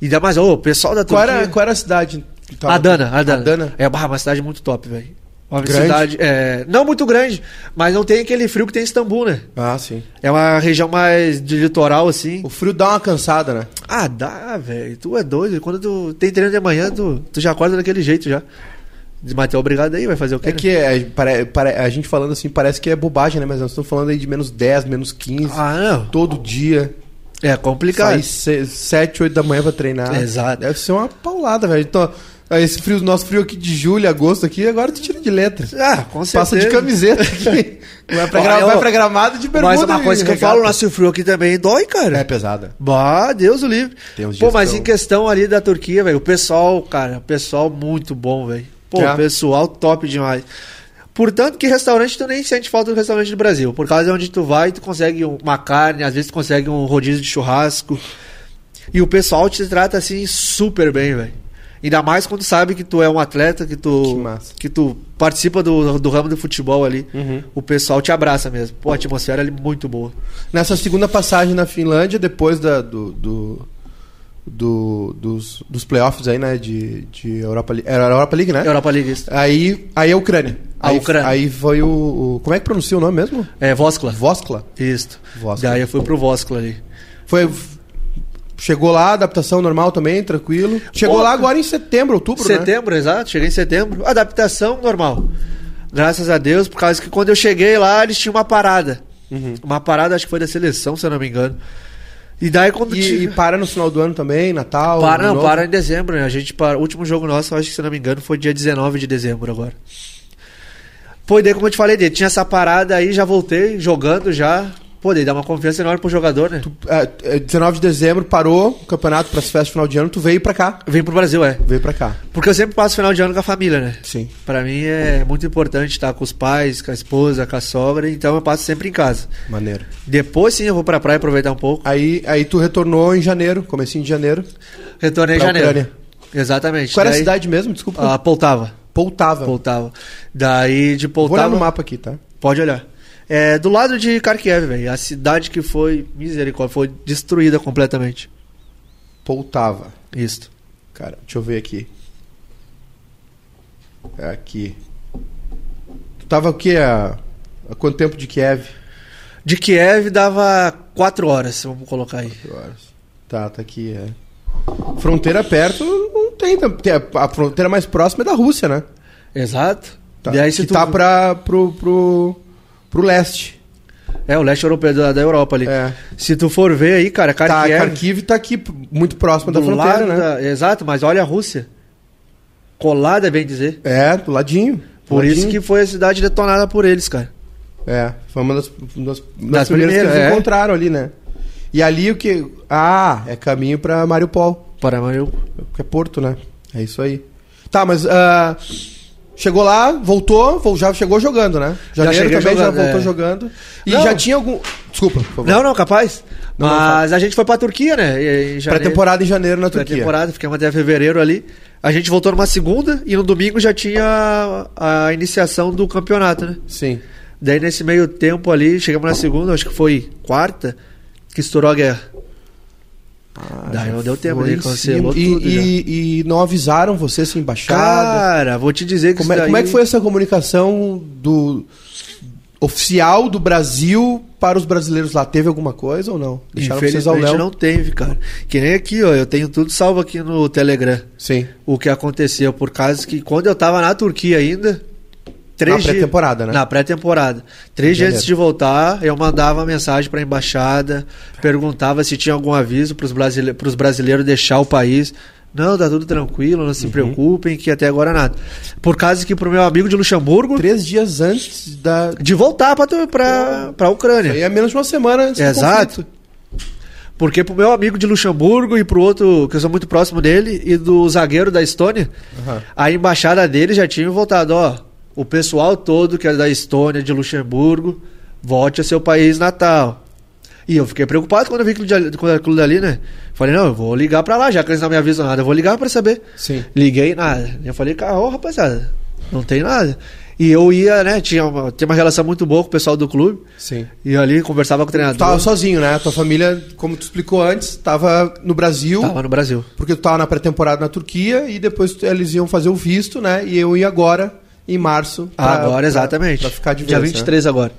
Speaker 2: E dá mais, ô, o pessoal da
Speaker 1: Qual,
Speaker 2: Turquia.
Speaker 1: era, qual era a cidade? que tava-
Speaker 2: Adana, Adana.
Speaker 1: Adana.
Speaker 2: É bah, uma cidade muito top, velho. Uma
Speaker 1: Grande?
Speaker 2: cidade. É, não muito grande, mas não tem aquele frio que tem em Istambul, né?
Speaker 1: Ah, sim.
Speaker 2: É uma região mais de litoral, assim.
Speaker 1: O frio dá uma cansada, né?
Speaker 2: Ah, dá, velho. Tu é doido. Quando tu tem treino de manhã, tu, tu já acorda daquele jeito já. Tu é obrigado aí, vai fazer o quê?
Speaker 1: É
Speaker 2: né?
Speaker 1: que é, pare- pare- a gente falando assim parece que é bobagem, né? Mas nós estamos falando aí de menos 10, menos 15,
Speaker 2: Ah, não.
Speaker 1: todo dia.
Speaker 2: É complicado.
Speaker 1: Sair 7, 8 da manhã pra treinar.
Speaker 2: Exato.
Speaker 1: Deve ser uma paulada, velho. Então, esse frio, nosso frio aqui de julho, agosto aqui, agora tu tira de letra.
Speaker 2: Ah, com certeza.
Speaker 1: Passa de camiseta aqui. Vai pra, gra- vai pra gramado de bermuda.
Speaker 2: Mas uma coisa que eu
Speaker 1: regata.
Speaker 2: falo, nosso frio aqui também dói, cara.
Speaker 1: É pesada.
Speaker 2: Bah, Deus o livre. Pô, mas
Speaker 1: que
Speaker 2: em
Speaker 1: eu-
Speaker 2: questão ali da Turquia, velho, o pessoal, cara, o pessoal muito bom, velho. Pô,
Speaker 1: É.
Speaker 2: o pessoal top demais. Portanto, que restaurante tu nem sente falta do restaurante do Brasil. Por causa de onde tu vai, tu consegue uma carne, às vezes tu consegue um rodízio de churrasco. E o pessoal te trata assim super bem, velho. Ainda mais quando sabe que tu é um atleta, que tu,
Speaker 1: Que
Speaker 2: que tu participa do, do ramo do futebol ali.
Speaker 1: Uhum.
Speaker 2: O pessoal te abraça mesmo. Pô, a atmosfera ali muito boa.
Speaker 1: Nessa segunda passagem na Finlândia, depois da, do, do, do- dos, dos playoffs aí, né? De, de Europa League. Era a Europa League, né?
Speaker 2: Europa League. isso.
Speaker 1: Aí, aí a Ucrânia.
Speaker 2: A
Speaker 1: aí,
Speaker 2: Ucrânia.
Speaker 1: Aí foi o, o- Como é que pronuncia o nome mesmo?
Speaker 2: É, Voskla.
Speaker 1: Voskla.
Speaker 2: Isso.
Speaker 1: Voskla.
Speaker 2: Daí eu fui pro Voskla ali.
Speaker 1: Foi. Chegou lá, adaptação normal também, tranquilo. Chegou lá agora em setembro, outubro, né?
Speaker 2: setembro, exato. Cheguei em setembro. Adaptação normal. Graças a Deus, por causa que quando eu cheguei lá, eles tinham uma parada.
Speaker 1: Uhum.
Speaker 2: Uma parada, acho que foi da seleção, se eu não me engano. E daí quando
Speaker 1: E,
Speaker 2: ti-
Speaker 1: e para no final do ano também, Natal.
Speaker 2: para, não,
Speaker 1: Novo.
Speaker 2: para em dezembro, né? A gente para, o último jogo nosso, acho que se eu não me engano, foi dia 19 de dezembro agora. Pô, e daí como eu te falei, tinha essa parada aí, já voltei jogando já. Pô, daí dá uma confiança enorme pro jogador, né?
Speaker 1: É, é, 19 de dezembro parou o campeonato para as festas final de ano, tu veio pra cá.
Speaker 2: Vem pro Brasil, é.
Speaker 1: Veio pra cá.
Speaker 2: Porque eu sempre passo final de ano com a família, né?
Speaker 1: Sim.
Speaker 2: Pra mim é muito importante estar com os pais, com a esposa, com a sogra, então eu passo sempre em casa.
Speaker 1: Maneiro.
Speaker 2: Depois sim eu vou pra praia aproveitar um pouco.
Speaker 1: Aí, aí tu retornou em janeiro, comecinho de janeiro.
Speaker 2: Retornei em
Speaker 1: Pra
Speaker 2: janeiro.
Speaker 1: Ucrânia.
Speaker 2: Exatamente.
Speaker 1: Qual era a
Speaker 2: Daí-
Speaker 1: cidade mesmo? Desculpa.
Speaker 2: Ah, Poltava.
Speaker 1: Poltava.
Speaker 2: Poltava. Daí de
Speaker 1: Vou olhar
Speaker 2: Poltava.
Speaker 1: no mapa aqui, tá?
Speaker 2: Pode olhar. É do lado de Kharkiv, velho. A cidade que foi, misericórdia, foi destruída completamente.
Speaker 1: Poltava.
Speaker 2: Isso.
Speaker 1: Cara, deixa eu ver aqui. É aqui. Tu tava o quê? A, a quanto tempo de Kiev?
Speaker 2: De Kiev dava quatro horas, vamos colocar aí.
Speaker 1: Quatro horas. Tá, tá aqui. É. Fronteira perto não tem. A fronteira mais próxima é da Rússia, né?
Speaker 2: Exato.
Speaker 1: Tá.
Speaker 2: E aí se
Speaker 1: que
Speaker 2: tu...
Speaker 1: tá pra, pro, pro, pro leste.
Speaker 2: É, o leste europeu da, da Europa ali.
Speaker 1: É.
Speaker 2: Se tu for ver aí, cara,
Speaker 1: Tá,
Speaker 2: Kharkiv...
Speaker 1: Kharkiv tá aqui, muito próximo da fronteira, né?
Speaker 2: da- Exato, mas olha a Rússia. Colada, bem dizer.
Speaker 1: É, do ladinho.
Speaker 2: Por
Speaker 1: ladinho.
Speaker 2: isso que foi a cidade detonada por eles, cara.
Speaker 1: É, foi uma das, das, das
Speaker 2: Das
Speaker 1: primeiras que
Speaker 2: primeiras,
Speaker 1: eles
Speaker 2: é.
Speaker 1: encontraram ali, né? E ali o que. Ah, é caminho pra Mariupol.
Speaker 2: Para eu...
Speaker 1: Que é Porto, né? É isso aí. Tá, mas. ah, chegou lá, voltou, vol- já chegou jogando, né? Janeiro
Speaker 2: cheguei
Speaker 1: também
Speaker 2: jogando,
Speaker 1: já voltou
Speaker 2: é.
Speaker 1: jogando. E
Speaker 2: Não.
Speaker 1: já tinha algum. Desculpa, por favor.
Speaker 2: Não, não, capaz.
Speaker 1: Não, não,
Speaker 2: Mas a gente foi pra Turquia, né?
Speaker 1: Pré-temporada em janeiro na Turquia.
Speaker 2: Pré-temporada, ficamos até fevereiro ali. A gente voltou numa segunda e no domingo já tinha a, a iniciação do campeonato, né?
Speaker 1: Sim.
Speaker 2: Daí nesse meio tempo ali, chegamos na segunda, acho que foi quarta, que estourou a guerra. Daí não deu tempo, daí
Speaker 1: em
Speaker 2: cancelou
Speaker 1: e,
Speaker 2: tudo
Speaker 1: e, e não avisaram você, essa embaixada?
Speaker 2: Cara, vou te dizer que
Speaker 1: como, é,
Speaker 2: isso
Speaker 1: como é
Speaker 2: daí-
Speaker 1: que foi essa comunicação do oficial do Brasil para os brasileiros lá? Teve alguma coisa ou não? Deixaram vocês ao léu?
Speaker 2: não teve, cara. Que nem aqui, ó, eu tenho tudo salvo aqui no Telegram.
Speaker 1: Sim.
Speaker 2: O que aconteceu, por causa que quando eu tava na Turquia ainda, três
Speaker 1: Na pré-temporada, né?
Speaker 2: Na pré-temporada. Três dias antes de voltar, eu mandava mensagem pra embaixada, perguntava se tinha algum aviso pros, brasile... pros brasileiros deixar o país. Não, tá tudo tranquilo, não
Speaker 1: Uhum.
Speaker 2: se preocupem, que até agora nada. Por causa que pro meu amigo de Luxemburgo,
Speaker 1: Três dias antes da.
Speaker 2: de voltar pra, pra, pra Ucrânia.
Speaker 1: Aí é menos de uma semana antes do
Speaker 2: Exato.
Speaker 1: conflito.
Speaker 2: Porque pro meu amigo de Luxemburgo e pro outro, que eu sou muito próximo dele, e do zagueiro da Estônia,
Speaker 1: Aham.
Speaker 2: a embaixada dele já tinha voltado, ó. O pessoal todo que é da Estônia, de Luxemburgo, volte a seu país natal. E eu fiquei preocupado quando eu vi aquilo, de, quando aquilo dali, né? Falei, não, eu vou ligar pra lá, já que eles não me avisam nada, eu vou ligar pra saber.
Speaker 1: Sim.
Speaker 2: Liguei, nada. Eu falei, cara, ô rapaziada, não tem nada. E eu ia, né, tinha uma, tinha uma relação muito boa com o pessoal do clube,
Speaker 1: Sim.
Speaker 2: e ali conversava com o treinador.
Speaker 1: Tu tava sozinho, né? Tua família, como tu explicou antes, tava no Brasil.
Speaker 2: Tava no Brasil.
Speaker 1: Porque tu tava na pré-temporada na Turquia e depois eles iam fazer o visto, né? E eu ia agora, em março. pra-
Speaker 2: Agora,
Speaker 1: pra-
Speaker 2: exatamente.
Speaker 1: Pra, ficar de
Speaker 2: Dia
Speaker 1: vez, né?
Speaker 2: 23 agora.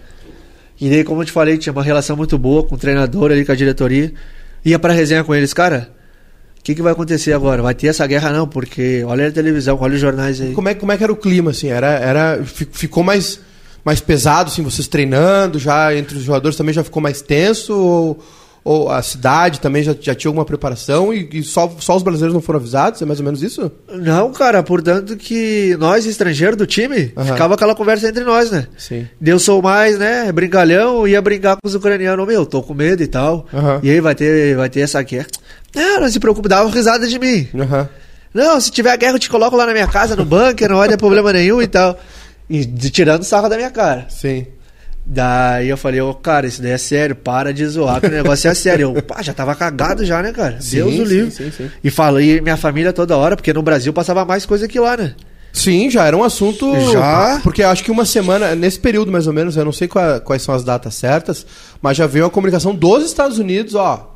Speaker 2: E daí, como eu te falei, tinha uma relação muito boa com o treinador ali, com a diretoria. Ia pra resenha com eles, cara. O que, que vai acontecer agora? Vai ter essa guerra não? Porque olha a televisão, olha os jornais aí.
Speaker 1: Como é, como é que era o clima, assim? Era, era, fi- ficou mais, mais pesado, assim, vocês treinando, já entre os jogadores também já ficou mais tenso? Ou, ou a cidade também já, já tinha alguma preparação e, e só, só os brasileiros não foram avisados? É mais ou menos isso?
Speaker 2: Não, cara, portanto que nós, estrangeiros do time,
Speaker 1: Aham.
Speaker 2: ficava aquela conversa entre nós, né?
Speaker 1: Sim.
Speaker 2: Eu sou mais, né, brincalhão, ia brincar com os ucranianos, meu, tô com medo e tal.
Speaker 1: Aham.
Speaker 2: E aí vai ter, vai ter essa guerra. Não, não se preocupe, dava risada de mim.
Speaker 1: Aham.
Speaker 2: Não, se tiver guerra eu te coloco lá na minha casa, no bunker, não vai ter problema nenhum e tal. E tirando sarro da minha cara.
Speaker 1: Sim.
Speaker 2: Daí eu falei, ô cara, isso daí é sério, para de zoar que o negócio é sério. Eu, pá, já tava cagado já, né, cara?
Speaker 1: Sim,
Speaker 2: Deus o
Speaker 1: sim,
Speaker 2: livre.
Speaker 1: sim, sim.
Speaker 2: E falei minha família toda hora, porque no Brasil passava mais coisa que lá, né?
Speaker 1: Sim, já era um assunto.
Speaker 2: Já?
Speaker 1: Porque acho que uma semana, nesse período mais ou menos, eu não sei qua- quais são as datas certas, mas já veio a comunicação dos Estados Unidos, ó.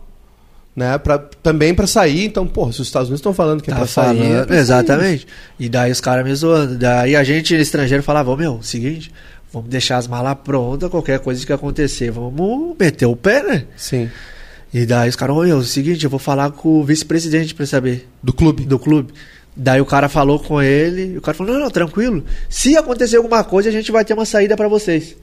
Speaker 1: Né, pra, também pra sair, então, porra, se os Estados Unidos estão falando que é
Speaker 2: Tá
Speaker 1: pra sair. é
Speaker 2: falando,
Speaker 1: pra sair.
Speaker 2: exatamente. E daí os caras me zoando. Daí a gente, estrangeiro, falava, ô meu, seguinte, vamos deixar as malas prontas, qualquer coisa que acontecer, vamos meter o pé, né?
Speaker 1: Sim.
Speaker 2: E daí os caras, ô meu, seguinte, eu vou falar com o vice-presidente pra saber.
Speaker 1: Do clube.
Speaker 2: do clube. Daí o cara falou com ele, e o cara falou: "Não, não, tranquilo. Se acontecer alguma coisa, a gente vai ter uma saída pra vocês."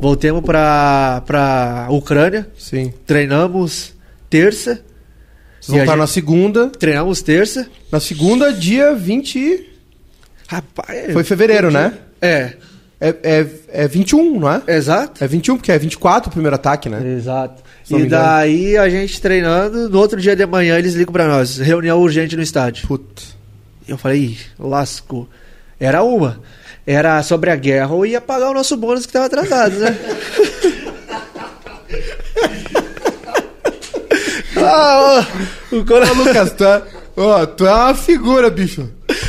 Speaker 2: Voltemos pra pra Ucrânia,
Speaker 1: Sim.
Speaker 2: treinamos terça,
Speaker 1: Vocês
Speaker 2: E gente-
Speaker 1: na segunda.
Speaker 2: treinamos terça.
Speaker 1: Na segunda, dia 20. e-
Speaker 2: Rapaz,
Speaker 1: Foi fevereiro, né?
Speaker 2: É,
Speaker 1: É, é, é 21, não é?
Speaker 2: exato.
Speaker 1: É 21, porque é 24 o primeiro ataque, né?
Speaker 2: Exato. E daí a gente treinando, no outro dia de manhã eles ligam pra nós, reunião urgente no estádio.
Speaker 1: Puta.
Speaker 2: Eu falei, "Ih, lascou. Era uma. Era sobre a guerra ou ia pagar o nosso bônus que tava atrasado, né? ah, ô, o
Speaker 1: Ô,
Speaker 2: cora...
Speaker 1: Lucas, tu é, ó, tu é uma figura, bicho.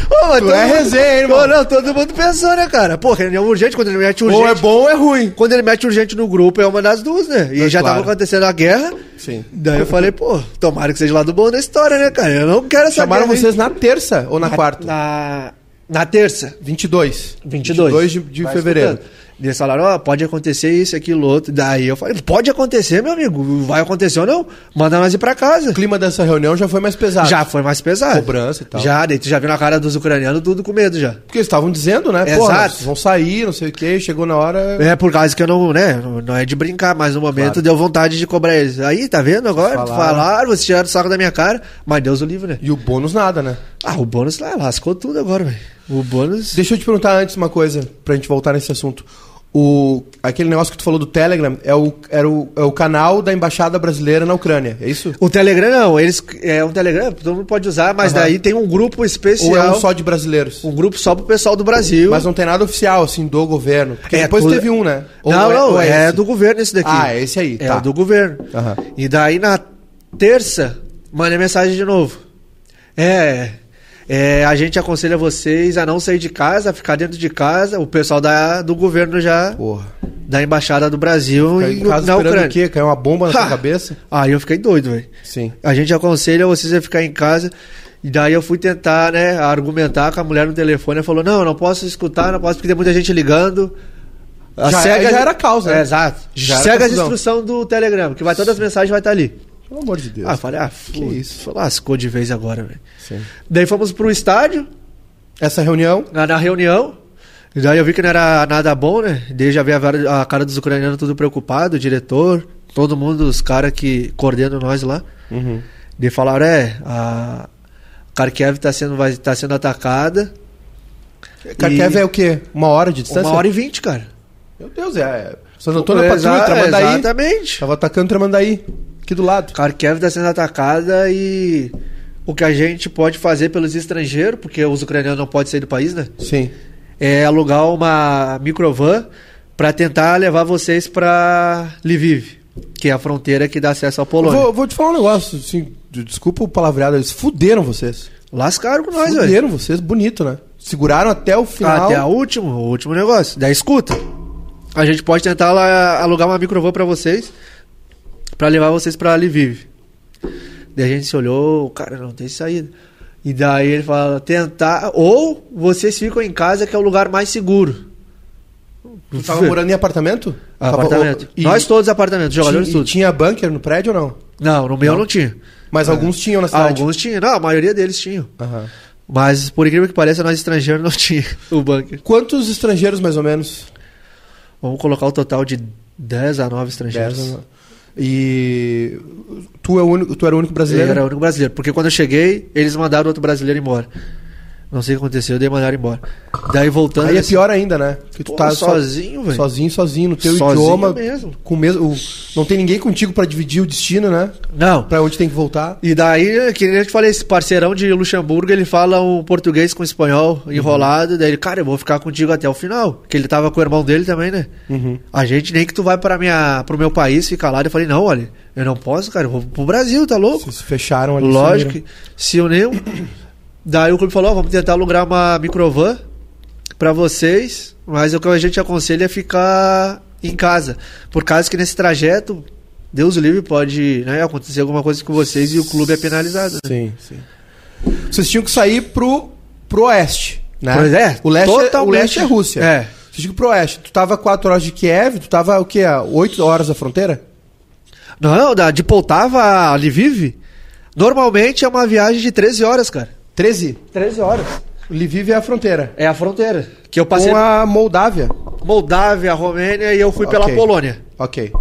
Speaker 2: Ô, mas
Speaker 1: tu é
Speaker 2: mundo-
Speaker 1: resenha, hein,
Speaker 2: Pô,
Speaker 1: irmão?
Speaker 2: não, todo mundo pensou, né, cara? Pô, reunião urgente, quando ele mete urgente...
Speaker 1: Ou é bom ou é ruim.
Speaker 2: Quando ele mete urgente no grupo, é uma das duas, né? E
Speaker 1: É,
Speaker 2: já
Speaker 1: claro.
Speaker 2: tava acontecendo a guerra.
Speaker 1: Sim.
Speaker 2: Daí eu falei, pô, tomara que seja lá do bom da história, né, cara? Eu não quero essa
Speaker 1: Chamaram
Speaker 2: guerra
Speaker 1: vocês na terça ou na quarta?
Speaker 2: Na, na terça.
Speaker 1: 22.
Speaker 2: 22.
Speaker 1: de, de
Speaker 2: Vai
Speaker 1: fevereiro.
Speaker 2: escutando. E eles falaram, ó, pode acontecer isso, aquilo, outro. Daí eu falei, pode acontecer, meu amigo. Vai acontecer ou não? Manda nós ir pra casa.
Speaker 1: O clima dessa reunião já foi mais pesado.
Speaker 2: Já foi mais pesado.
Speaker 1: Cobrança e tal.
Speaker 2: Já, daí tu já viu na cara dos ucranianos tudo com medo já.
Speaker 1: Porque eles estavam dizendo, né?
Speaker 2: Exato.
Speaker 1: Porra, vão sair, não sei o quê. Chegou na hora.
Speaker 2: É por causa que eu não, né? Não- Não é de brincar, mas no momento
Speaker 1: Claro.
Speaker 2: deu vontade de cobrar eles. Aí, tá vendo agora?
Speaker 1: Falaram.
Speaker 2: Falaram, vocês tiraram o saco da minha cara. Mas Deus o livre, né?
Speaker 1: E o bônus nada, né?
Speaker 2: Ah, o bônus lá lascou tudo agora, velho. O bônus.
Speaker 1: Deixa eu te perguntar antes uma coisa, pra gente voltar nesse assunto. O, aquele negócio que tu falou do Telegram é o, era o, é o canal da Embaixada Brasileira na Ucrânia, é isso?
Speaker 2: O Telegram não, eles é um Telegram, todo mundo pode usar, mas
Speaker 1: Aham.
Speaker 2: daí tem um grupo especial.
Speaker 1: Ou é um só de brasileiros?
Speaker 2: um grupo só pro pessoal do Brasil.
Speaker 1: Mas não tem nada oficial, assim, do governo. Porque
Speaker 2: É
Speaker 1: depois
Speaker 2: tudo-
Speaker 1: teve um, né? Ou
Speaker 2: não, não,
Speaker 1: ou
Speaker 2: é,
Speaker 1: esse?
Speaker 2: do governo esse daqui.
Speaker 1: Ah, é esse aí,
Speaker 2: É
Speaker 1: tá.
Speaker 2: do governo.
Speaker 1: Aham.
Speaker 2: E daí na terça, mandei mensagem de novo. É, é, a gente aconselha vocês a não sair de casa, a ficar dentro de casa. O pessoal da, do governo já,
Speaker 1: Porra.
Speaker 2: da Embaixada do Brasil em,
Speaker 1: casa
Speaker 2: na
Speaker 1: esperando o quê? Caiu uma bomba na sua
Speaker 2: Ha!
Speaker 1: cabeça?
Speaker 2: Aí eu fiquei doido, velho.
Speaker 1: Sim.
Speaker 2: A gente aconselha vocês a ficar em casa. E daí eu fui tentar, né, argumentar com a mulher no telefone. Ela falou: Não, não posso escutar, não posso, porque tem muita gente ligando. A
Speaker 1: Já-
Speaker 2: cega-
Speaker 1: já era a causa, né?
Speaker 2: É, exato.
Speaker 1: Já
Speaker 2: Segue
Speaker 1: confusão.
Speaker 2: instruções do Telegram, que vai todas as mensagens vai estar ali.
Speaker 1: Pelo amor de Deus.
Speaker 2: Ah, eu falei, ah,
Speaker 1: Que isso.
Speaker 2: lascou de vez agora, velho. Daí fomos pro estádio,
Speaker 1: Essa reunião,
Speaker 2: na, na reunião. E daí eu vi que não era nada bom, né? Daí já vi a, a cara dos ucranianos tudo preocupado, o diretor, todo mundo, os caras que coordenam nós lá.
Speaker 1: Uhum.
Speaker 2: Daí falaram, é, a Kharkiv tá sendo, vai, tá sendo atacada.
Speaker 1: Kharkiv
Speaker 2: E-
Speaker 1: é o quê? Uma hora de distância?
Speaker 2: Uma hora e vinte, cara.
Speaker 1: Meu Deus, é. Santo Antônio é patrulha, Tramandaí.
Speaker 2: Exatamente.
Speaker 1: Tava atacando Tramandaí. Aqui do lado.
Speaker 2: Kharkiv tá sendo atacada e o que a gente pode fazer pelos estrangeiros, porque os ucranianos não podem sair do país, né?
Speaker 1: Sim.
Speaker 2: é alugar uma microvan para tentar levar vocês para Lviv, que é a fronteira que dá acesso à Polônia.
Speaker 1: Vou, vou te falar um negócio, assim, de- desculpa o palavreado, eles fuderam vocês.
Speaker 2: Lascaram com nós, velho.
Speaker 1: fuderam vocês, bonito, né? Seguraram até o final.
Speaker 2: Até a último, o último negócio. Daí escuta. A gente pode tentar lá, alugar uma microvan para vocês, para levar vocês para Lviv. Daí a gente se olhou, cara, não tem saída. E daí ele fala, tentar, ou vocês ficam em casa que é o lugar mais seguro.
Speaker 1: Tu tava morando em apartamento?
Speaker 2: Apartamento.
Speaker 1: Tava- e-
Speaker 2: Nós todos apartamentos, jogadores
Speaker 1: tinha, e
Speaker 2: todos.
Speaker 1: tinha bunker no prédio ou não?
Speaker 2: Não, no meu
Speaker 1: Não?
Speaker 2: não tinha.
Speaker 1: Mas alguns tinham na cidade.
Speaker 2: Alguns tinham. Não, a maioria deles tinham.
Speaker 1: Aham.
Speaker 2: Mas, por incrível que pareça, nós estrangeiros não tinha o bunker.
Speaker 1: Quantos estrangeiros, mais ou menos?
Speaker 2: Vamos colocar o total de 10 a 9 estrangeiros.
Speaker 1: Dez, né? E tu, é o único, tu era o único brasileiro?
Speaker 2: era o único brasileiro. Porque quando eu cheguei, eles mandaram outro brasileiro embora. Não sei o que aconteceu, daí mandaram embora. Daí voltando.
Speaker 1: Aí é pior ainda, né? Que tu
Speaker 2: Pô,
Speaker 1: tá so-
Speaker 2: sozinho, velho.
Speaker 1: Sozinho, sozinho, no teu
Speaker 2: Sozinho
Speaker 1: idioma.
Speaker 2: mesmo.
Speaker 1: Com o mesmo, o- não tem ninguém contigo pra dividir o destino, né?
Speaker 2: Não.
Speaker 1: Pra onde tem que voltar.
Speaker 2: E daí, que nem eu te falei, esse parceirão de Luxemburgo, ele fala um português com espanhol enrolado. Daí ele, cara, eu vou ficar contigo até o final. Que ele tava com o irmão dele também, né?
Speaker 1: Uhum.
Speaker 2: A gente nem que tu vai para minha, pro meu país ficar lá. Eu falei, não, olha, eu não posso, cara, eu vou pro Brasil, tá louco?
Speaker 1: Vocês fecharam ali.
Speaker 2: Lógico se uniu. Daí o clube falou, ó, vamos tentar alugar uma microvan pra vocês, mas o que a gente aconselha é ficar em casa. Por causa que nesse trajeto, Deus livre, pode né, acontecer alguma coisa com vocês e o clube é penalizado. né?
Speaker 1: Sim, sim. Vocês tinham que sair pro, pro oeste, né?
Speaker 2: Pois é,
Speaker 1: o leste,
Speaker 2: totalmente.
Speaker 1: o leste é Rússia.
Speaker 2: É.
Speaker 1: Vocês tinham que ir pro oeste. Tu tava 4 horas de Kiev, tu tava o quê? A 8 horas da fronteira?
Speaker 2: Não, de Poltava a Lviv, normalmente é uma viagem de 13 horas, cara.
Speaker 1: 13?
Speaker 2: 13 horas.
Speaker 1: Lviv é a fronteira.
Speaker 2: É a fronteira. Que eu passei
Speaker 1: Com a Moldávia.
Speaker 2: Moldávia, Romênia e eu fui pela
Speaker 1: Ok.
Speaker 2: Polônia.
Speaker 1: Ok.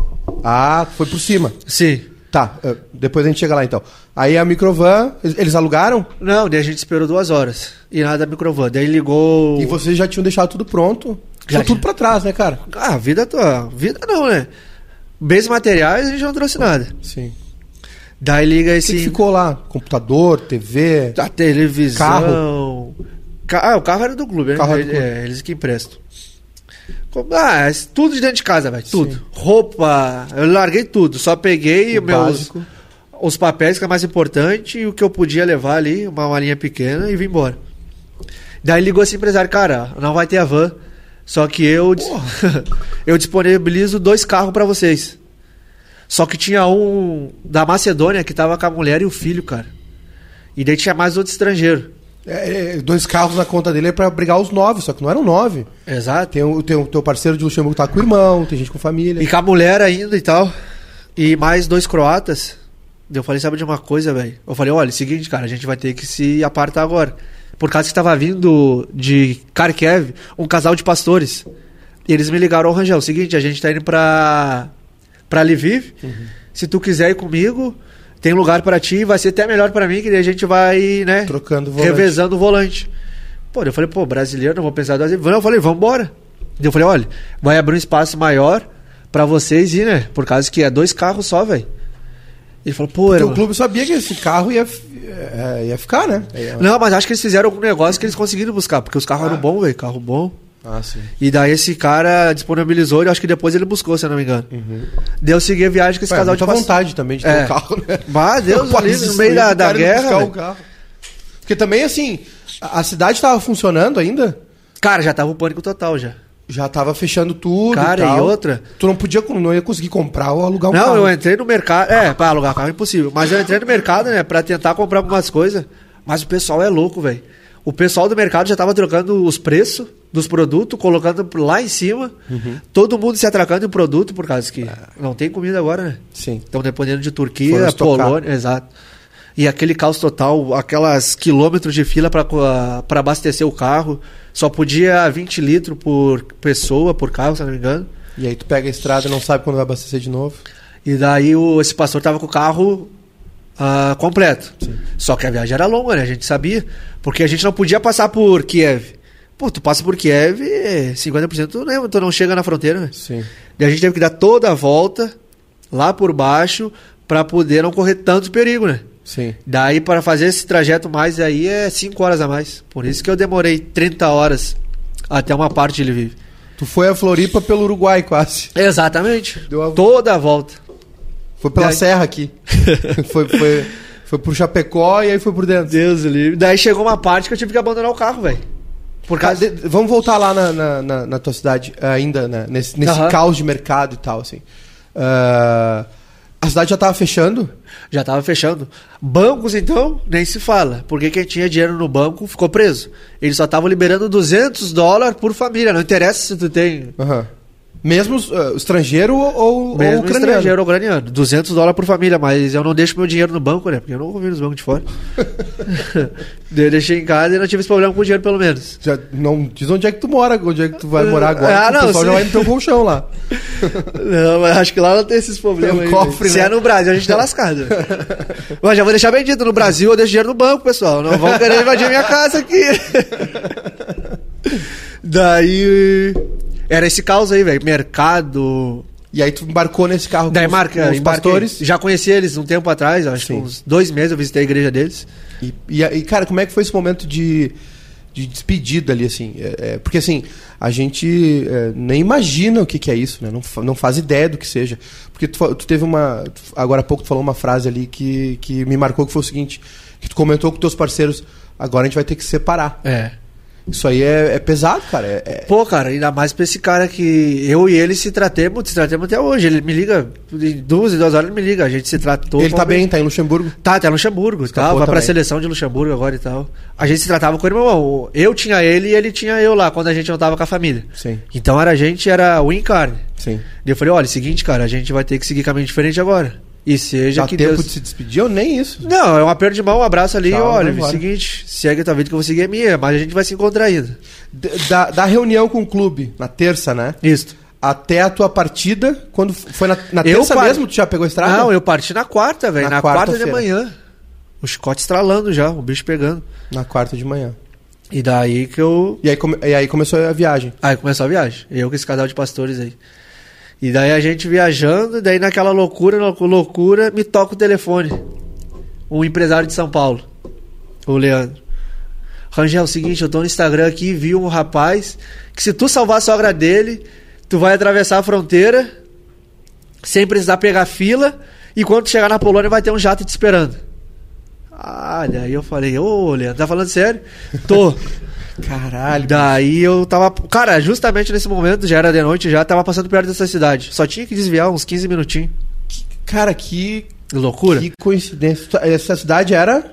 Speaker 1: Ah, foi por cima.
Speaker 2: Sim.
Speaker 1: Tá, eh, depois a gente chega lá então. Aí a microvan, eles alugaram
Speaker 2: Não, daí a gente esperou duas horas. E nada da microvan. Daí ligou.
Speaker 1: e vocês já tinham deixado tudo pronto.
Speaker 2: Já
Speaker 1: tudo pra trás, né, cara?
Speaker 2: Ah, a vida tua. Vida não, né? Bens materiais a gente não trouxe nada.
Speaker 1: Sim.
Speaker 2: Daí liga
Speaker 1: O que,
Speaker 2: esse.
Speaker 1: que ficou lá? Computador, TV.
Speaker 2: A televisão.
Speaker 1: Carro?
Speaker 2: Ca- Ah, o carro era do clube, né?
Speaker 1: Do
Speaker 2: É,
Speaker 1: clube.
Speaker 2: é, eles que emprestam. Ah, é tudo de dentro de casa, velho. Tudo.
Speaker 1: Sim.
Speaker 2: Roupa, eu larguei tudo. Só peguei
Speaker 1: O
Speaker 2: meus,
Speaker 1: básico.
Speaker 2: os papéis que é mais importante e o que eu podia levar ali, uma malinha pequena e vim embora. Daí ligou esse empresário, cara, não vai ter a van. Só que eu, eu disponibilizo dois carros pra vocês. Só que tinha um da Macedônia que tava com a mulher e o filho, cara. E daí tinha mais outro estrangeiro.
Speaker 1: É, é, dois carros na conta dele é pra brigar os nove, só que não eram nove.
Speaker 2: Exato.
Speaker 1: Tem o teu, teu parceiro de Luxemburgo tá com o irmão, tem gente com família.
Speaker 2: E com a mulher ainda e tal. E mais dois croatas. Eu falei, sabe de uma coisa, velho? Eu falei, olha, é o seguinte, cara, a gente vai ter que se apartar agora. Por causa que tava vindo de Kharkiv um casal de pastores. E eles me ligaram, ô Rangel, é o seguinte, a gente tá indo pra, pra Lviv. Se tu quiser ir comigo, tem lugar pra ti, vai ser até melhor pra mim, que a gente vai, né?
Speaker 1: Trocando o volante.
Speaker 2: Revezando o volante. Pô, eu falei, pô, brasileiro, não vou pensar duas vezes. Eu falei, vambora. Daí Eu falei, olha, vai abrir um espaço maior pra vocês ir, né? Por causa que é dois carros só, velho. Ele falou, pô,
Speaker 1: Porque
Speaker 2: irmão.
Speaker 1: o clube sabia que esse carro ia, f- é, ia ficar, né? Ia-
Speaker 2: Não, mas acho que eles fizeram algum negócio que eles conseguiram buscar, porque os carros eram bons, velho, carro bom.
Speaker 1: Ah, sim.
Speaker 2: E daí esse cara disponibilizou, e acho que depois ele buscou, se eu não me engano. Daí eu segui a viagem com esse
Speaker 1: Ué,
Speaker 2: casal de
Speaker 1: muita
Speaker 2: pastores.
Speaker 1: vontade também de ter
Speaker 2: É.
Speaker 1: um carro, né?
Speaker 2: Bah, Deus,
Speaker 1: Não
Speaker 2: ali no meio da, da guerra.
Speaker 1: o carro. Porque também, assim, a a cidade tava funcionando ainda,
Speaker 2: Cara, já tava o pânico total já.
Speaker 1: já tava fechando tudo
Speaker 2: Cara,
Speaker 1: e tal.
Speaker 2: e outra?
Speaker 1: Tu não podia, não ia conseguir comprar ou alugar um
Speaker 2: não,
Speaker 1: carro.
Speaker 2: eu entrei no mercado. É, pra alugar carro é impossível. Mas eu entrei no mercado, né, pra tentar comprar algumas coisas. Mas o pessoal é louco, velho. O pessoal do mercado já tava trocando os preços dos produtos, colocando lá em cima.
Speaker 1: Uhum.
Speaker 2: Todo mundo se atracando em produto, por causa que não tem comida agora, né?
Speaker 1: Sim.
Speaker 2: Estão dependendo de Turquia. Polônia, exato. E aquele caos total, aquelas quilômetros de fila para abastecer o carro. Só podia 20 litros por pessoa, por carro, se não me engano.
Speaker 1: E aí tu pega a estrada e não sabe quando vai abastecer de novo.
Speaker 2: E daí o, esse pastor tava com o carro ah, completo. Só que a viagem era longa, né? A gente sabia. Porque a gente não podia passar por Kiev. Pô, tu passa por Kiev, 50% tu não, tu não chega na fronteira, né?
Speaker 1: Sim.
Speaker 2: E a gente teve que dar toda a volta lá por baixo para poder não correr tanto perigo, né?
Speaker 1: Sim.
Speaker 2: Daí para fazer esse trajeto mais aí é 5 horas a mais. Por isso que eu demorei 30 horas até uma parte de Lviv.
Speaker 1: Tu foi a Floripa pelo Uruguai quase.
Speaker 2: Exatamente.
Speaker 1: Deu a-
Speaker 2: Toda a volta.
Speaker 1: Foi pela serra aqui. foi, foi, foi pro Chapecó e aí foi por dentro.
Speaker 2: Deus livre. Daí chegou uma parte que eu tive que abandonar o carro, velho. Por causa
Speaker 1: de- vamos voltar lá na, na, na- na tua cidade ainda, né? nesse, nesse
Speaker 2: Aham.
Speaker 1: caos de mercado e tal, assim. Ah, a cidade já tava fechando?
Speaker 2: Já tava fechando. Bancos, então, nem se fala. Porque quem tinha dinheiro no banco ficou preso. Eles só estavam liberando 200 dólares por família. Não interessa se tu tem
Speaker 1: Aham. Mesmo ah, estrangeiro ou, ou
Speaker 2: mesmo
Speaker 1: ucraniano?
Speaker 2: estrangeiro ou ucraniano. 200 dólares por família, mas eu não deixo meu dinheiro no banco, né? Porque eu não vou vir nos bancos de fora. Eu deixei em casa e não tive esse problema com o dinheiro, pelo menos.
Speaker 1: Já não diz onde é que tu mora, onde é que tu vai morar agora.
Speaker 2: Ah, não,
Speaker 1: o pessoal já
Speaker 2: sim.
Speaker 1: vai no teu colchão lá.
Speaker 2: Não, mas acho que lá não tem esses problemas.
Speaker 1: É um
Speaker 2: aí,
Speaker 1: cofre,
Speaker 2: velho. Se
Speaker 1: né?
Speaker 2: é no Brasil, a gente tá lascado. mas já vou deixar bem dito: no Brasil eu deixo dinheiro no banco, pessoal. Não vão querer invadir minha casa aqui. Daí. Era esse caos aí, velho. Mercado.
Speaker 1: E aí tu embarcou nesse carro
Speaker 2: Daí
Speaker 1: com os,
Speaker 2: marca,
Speaker 1: com os pastores.
Speaker 2: Já conheci eles um tempo atrás, acho que uns dois meses eu visitei a igreja deles.
Speaker 1: E, e, e, cara, como é que foi esse momento de, de despedida ali, assim? É, é, porque, assim, a gente é, nem imagina o que, que é isso, né? Não, fa- não faz ideia do que seja. Porque tu, tu teve uma... Agora há pouco tu falou uma frase ali que, que me marcou, que foi o seguinte, que tu comentou com teus parceiros, agora a gente vai ter que se separar.
Speaker 2: É.
Speaker 1: Isso aí é, é pesado, cara. É, é-
Speaker 2: Pô, cara, ainda mais pra esse cara que eu e ele se tratemos, se tratemos até hoje. Ele me liga, em duas duas horas ele me liga, a gente se tratou.
Speaker 1: ele tá bem, tá em Luxemburgo.
Speaker 2: Tá, até Luxemburgo e
Speaker 1: Escapou
Speaker 2: tal. Vai pra
Speaker 1: também.
Speaker 2: seleção de Luxemburgo agora e tal. A gente se tratava com o irmão. Eu tinha ele e ele tinha eu lá, quando a gente não tava com a família.
Speaker 1: Sim,
Speaker 2: Então era a gente, era o carne.
Speaker 1: sim.
Speaker 2: E eu falei, olha, seguinte, cara, a gente vai ter que seguir caminho diferente agora. E seja
Speaker 1: Dá
Speaker 2: que
Speaker 1: tempo
Speaker 2: Deus...
Speaker 1: de se despedir ou nem isso?
Speaker 2: Não, é um aperto de mão, um abraço ali,
Speaker 1: Tchau,
Speaker 2: olha,
Speaker 1: vai embora.
Speaker 2: seguinte, segue a tua vida que eu vou seguir a minha, mas a gente vai se encontrar ainda.
Speaker 1: Da, da reunião com o clube, na terça, né?
Speaker 2: Isso.
Speaker 1: Até a tua partida, quando foi na, na terça
Speaker 2: par-
Speaker 1: mesmo, tu já pegou a estrada?
Speaker 2: Não, eu parti na quarta, velho,
Speaker 1: Na
Speaker 2: na, quarta de
Speaker 1: quarta-feira.
Speaker 2: manhã. O chicote estralando já, o bicho pegando.
Speaker 1: Na quarta de manhã.
Speaker 2: E daí que eu
Speaker 1: E aí, come- e aí começou a viagem.
Speaker 2: Aí começou a viagem. Eu com esse casal de pastores aí. E daí a gente viajando, daí naquela loucura, lou- loucura, me toca o telefone. Um empresário de São Paulo. O Leandro. Rangel, é o seguinte, eu tô no Instagram aqui, vi um rapaz que se tu salvar a sogra dele, tu vai atravessar a fronteira sem precisar pegar fila e quando chegar na Polônia vai ter um jato te esperando. Ah, daí eu falei, ô Leandro, tá falando sério? Tô.
Speaker 1: Caralho.
Speaker 2: Daí eu tava. Cara, justamente nesse momento, já era de noite, já tava passando perto dessa cidade. Só tinha que desviar uns 15 minutinhos.
Speaker 1: Cara, que,
Speaker 2: Loucura?
Speaker 1: que coincidência. Essa cidade era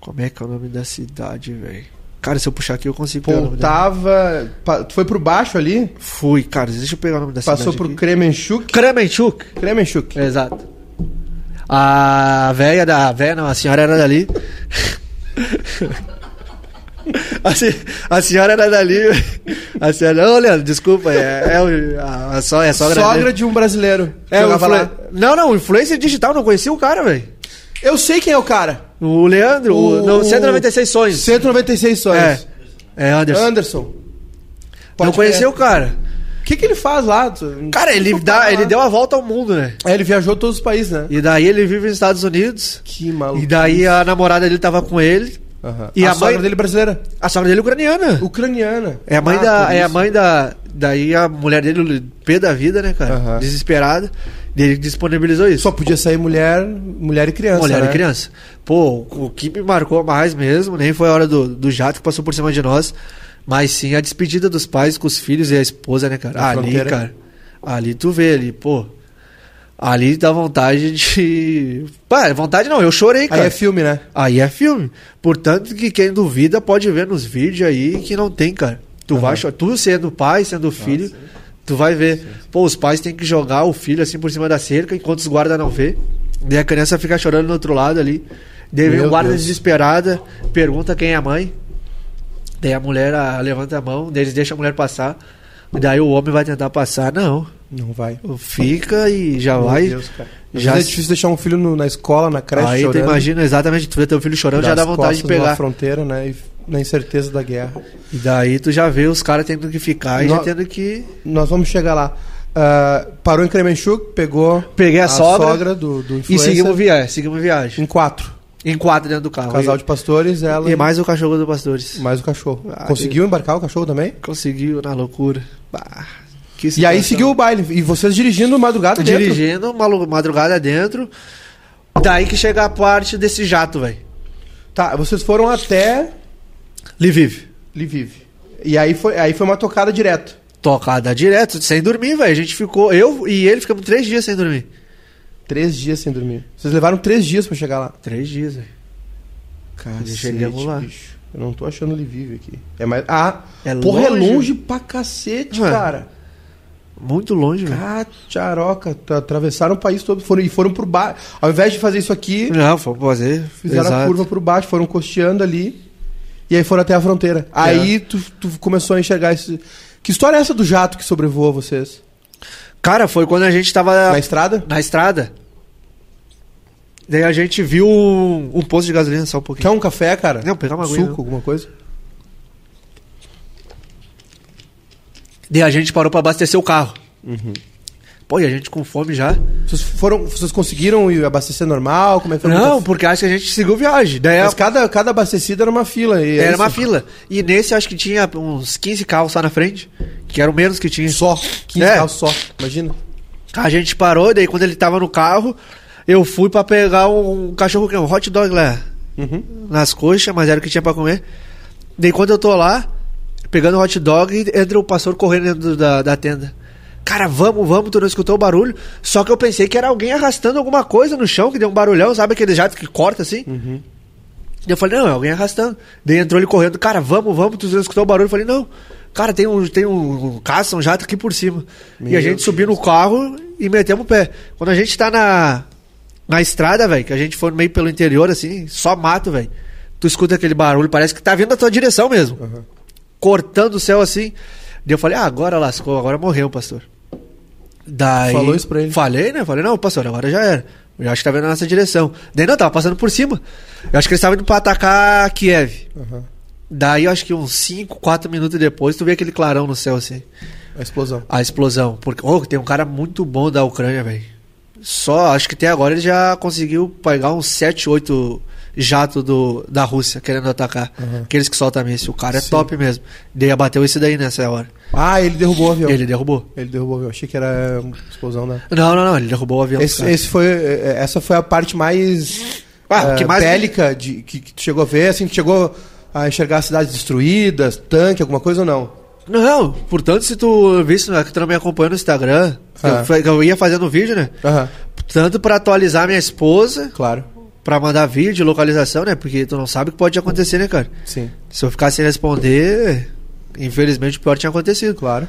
Speaker 2: Como é que é o nome da cidade, velho? Cara, se eu puxar aqui eu consigo.
Speaker 1: Poltava. pa- Tu foi pro baixo ali?
Speaker 2: Fui, cara, deixa eu pegar o nome da
Speaker 1: Passou
Speaker 2: cidade.
Speaker 1: por
Speaker 2: aqui.
Speaker 1: Kremenchuk.
Speaker 2: Kremenchuk.
Speaker 1: Kremenchuk.
Speaker 2: Exato. A velha da. A velha não, a senhora era dali. A, se- a senhora era dali. A senhora. Ô, Leandro, desculpa, é, é, a, a, so- é sogra,
Speaker 1: Sogra, de um brasileiro.
Speaker 2: É,
Speaker 1: jogava
Speaker 2: influ...
Speaker 1: lá.
Speaker 2: Não, não, influencer digital, não conhecia o cara, velho.
Speaker 1: Eu sei quem é o cara.
Speaker 2: O Leandro, o,
Speaker 1: O-
Speaker 2: não, 196 sonhos.
Speaker 1: 196
Speaker 2: É,
Speaker 1: sonhos.
Speaker 2: é Anderson.
Speaker 1: Anderson.
Speaker 2: não conheceu o cara.
Speaker 1: O que, que ele faz lá?
Speaker 2: Cara, ele, dá,
Speaker 1: fala
Speaker 2: ele
Speaker 1: lá.
Speaker 2: deu a volta ao mundo, né?
Speaker 1: É, ele viajou todos os países, né?
Speaker 2: E daí ele vive nos Estados Unidos.
Speaker 1: Que maluco.
Speaker 2: E daí a namorada dele tava com ele.
Speaker 1: Aham.
Speaker 2: E
Speaker 1: a,
Speaker 2: a
Speaker 1: sogra
Speaker 2: mãe-
Speaker 1: dele brasileira.
Speaker 2: A sogra dele é ucraniana.
Speaker 1: Ucraniana.
Speaker 2: É a mãe
Speaker 1: Ah,
Speaker 2: da. É a mãe da. Daí a mulher dele, pé da vida, né, cara?
Speaker 1: Aham.
Speaker 2: Desesperada. Daí Ele disponibilizou isso.
Speaker 1: Só podia sair mulher, mulher e criança.
Speaker 2: Mulher
Speaker 1: né?
Speaker 2: e criança. Pô, o que me marcou mais mesmo, nem foi a hora do, do jato que passou por cima de nós, mas sim a despedida dos pais com os filhos e a esposa, né, cara?
Speaker 1: Na
Speaker 2: ali,
Speaker 1: fronteira.
Speaker 2: cara. Ali tu vê ali, pô. Ali dá vontade de. Pá, vontade não, eu chorei,
Speaker 1: Aí
Speaker 2: cara.
Speaker 1: é filme, né?
Speaker 2: Aí é filme. Portanto, que quem duvida pode ver nos vídeos aí que não tem, cara. Tu vai chorar. Tu sendo pai, sendo filho, tu vai ver. Pô, os pais têm que jogar o filho assim por cima da cerca enquanto os guardas não vê. Daí a criança fica chorando no outro lado ali. Daí vem o guarda
Speaker 1: Deus.
Speaker 2: desesperada, pergunta quem é a mãe. Daí a mulher ah, levanta a mão, daí eles deixam a mulher passar. Daí o homem vai tentar passar. Não.
Speaker 1: Não vai.
Speaker 2: Fica e já
Speaker 1: Meu
Speaker 2: vai.
Speaker 1: Deus,
Speaker 2: Já
Speaker 1: é difícil deixar um filho no- na escola, na creche,
Speaker 2: aí tu
Speaker 1: chorando.
Speaker 2: imagina exatamente, tu vê teu filho chorando, já dá vontade de pegar.
Speaker 1: fronteira, né? E na incerteza da guerra.
Speaker 2: E daí tu já vê os caras tendo que ficar e já tendo que.
Speaker 1: Nós vamos chegar lá. Ah, parou em Kremenchuk, pegou
Speaker 2: Peguei a sogra
Speaker 1: do, do
Speaker 2: E seguimos viagem, seguimos viagem.
Speaker 1: em quatro.
Speaker 2: Em quatro dentro do carro.
Speaker 1: Casal de pastores, ela
Speaker 2: e mais o cachorro do Pastores.
Speaker 1: mais o cachorro.
Speaker 2: Ah,
Speaker 1: Conseguiu embarcar o cachorro também?
Speaker 2: Conseguiu na loucura. Bah,
Speaker 1: E aí seguiu o baile. E vocês dirigindo madrugada dentro?
Speaker 2: Dirigindo, uma lu- madrugada dentro. Daí que chega a parte desse jato, velho.
Speaker 1: Tá, vocês foram até
Speaker 2: Lviv.
Speaker 1: Lviv. E aí foi, aí foi uma tocada direto.
Speaker 2: Tocada direto, sem dormir, velho. A gente ficou, eu e ele ficamos três dias sem dormir.
Speaker 1: Três dias sem dormir. Vocês levaram três dias pra chegar lá.
Speaker 2: Três dias, velho.
Speaker 1: Cacete,
Speaker 2: chegamos lá.
Speaker 1: bicho. Eu não tô achando Lviv aqui. É mais... Ah,
Speaker 2: É
Speaker 1: porra,
Speaker 2: longe.
Speaker 1: é longe pra cacete,
Speaker 2: Ué.
Speaker 1: cara.
Speaker 2: Muito longe, velho.
Speaker 1: Cacharoca. Tra- Atravessaram o país todo foram, e foram por baixo. Ao invés de fazer isso aqui,
Speaker 2: Não, foi fazer.
Speaker 1: fizeram a
Speaker 2: exato.
Speaker 1: curva por baixo, foram costeando ali. E aí foram até a fronteira. Aí tu, tu começou a enxergar esse. Que história é essa do jato que sobrevoa vocês?
Speaker 2: Cara, foi quando a gente tava
Speaker 1: Na estrada?
Speaker 2: na estrada. Daí a gente viu um, um posto de gasolina só um pouquinho.
Speaker 1: Quer um café, cara?
Speaker 2: Não, pegar uma
Speaker 1: Suco,
Speaker 2: não.
Speaker 1: alguma coisa?
Speaker 2: Daí a gente parou pra abastecer o carro.
Speaker 1: Uhum.
Speaker 2: Pô, e a gente com fome já.
Speaker 1: Vocês foram. Vocês conseguiram ir abastecer normal? Como é que foi?
Speaker 2: Não, porque acho que a gente seguiu viagem. Daí
Speaker 1: Mas cada, cada abastecida era uma fila. E é
Speaker 2: era
Speaker 1: isso?
Speaker 2: uma fila. E nesse acho que tinha uns 15 carros só na frente. Que eram menos que tinha.
Speaker 1: Só. 15
Speaker 2: É.
Speaker 1: carros só. Imagina.
Speaker 2: A gente parou, daí quando ele tava no carro, eu fui pra pegar um, cachorro que é um hot dog lá
Speaker 1: Uhum.
Speaker 2: nas coxas, mas era o que tinha pra comer. Daí quando eu tô lá, pegando o hot dog, entra o pastor correndo dentro da, da tenda. Cara, vamos, vamos, tu não escutou o barulho? Só que eu pensei que era alguém arrastando alguma coisa no chão, que deu um barulhão, sabe aquele jato que corta assim?
Speaker 1: Uhum.
Speaker 2: Eu falei, não, é alguém arrastando. Daí entrou ele correndo, cara, vamos, vamos, tu não escutou o barulho? Eu falei, não, cara, tem um, tem um, um caça, um jato aqui por cima. e
Speaker 1: Meu
Speaker 2: a gente subiu no carro e metemos o pé. Quando a gente tá na, na estrada, velho, que a gente foi meio pelo interior, assim, só mato, velho. Tu escuta aquele barulho, parece que tá vindo da tua direção mesmo.
Speaker 1: Uhum.
Speaker 2: Cortando o céu assim. Daí eu falei, ah, agora lascou, agora morreu, pastor. Daí.
Speaker 1: Falou isso pra ele?
Speaker 2: Falei, né? Falei, não, pastor, agora já era. Eu acho que tá vendo a nossa direção. Daí não, tava passando por cima. Eu acho que eles estavam indo pra atacar Kiev.
Speaker 1: Uhum.
Speaker 2: Daí eu acho que uns 5, 4 minutos depois, tu vê aquele clarão no céu assim.
Speaker 1: A explosão.
Speaker 2: A explosão. Porque, oh, tem um cara muito bom da Ucrânia, velho. Só, acho que até agora ele já conseguiu pegar uns 7, 8 jatos do, da Rússia querendo atacar.
Speaker 1: Uhum.
Speaker 2: Aqueles que soltam míssil. O cara é
Speaker 1: Sim.
Speaker 2: top mesmo. Daí abateu esse daí nessa hora.
Speaker 1: Ah, ele derrubou o avião.
Speaker 2: Ele derrubou.
Speaker 1: Ele derrubou o avião. Achei que era uma explosão da.
Speaker 2: Não, não, não. Ele derrubou o avião.
Speaker 1: Esse, esse foi, eh, essa foi a parte mais,
Speaker 2: Ah,
Speaker 1: eh,
Speaker 2: que mais-
Speaker 1: bélica de, que, que tu chegou a ver, assim, que chegou a enxergar cidades destruídas, tanque, alguma coisa ou não?
Speaker 2: Não, portanto, se tu visse né, que tu não me acompanha no Instagram,
Speaker 1: Ah.
Speaker 2: eu, eu ia fazendo vídeo, né?
Speaker 1: Aham,
Speaker 2: Tanto pra atualizar minha esposa,
Speaker 1: claro.
Speaker 2: Pra mandar vídeo, localização, né? Porque tu não sabe o que pode acontecer, né, cara?
Speaker 1: Sim,
Speaker 2: Se eu ficar sem responder, infelizmente o pior tinha acontecido.
Speaker 1: claro.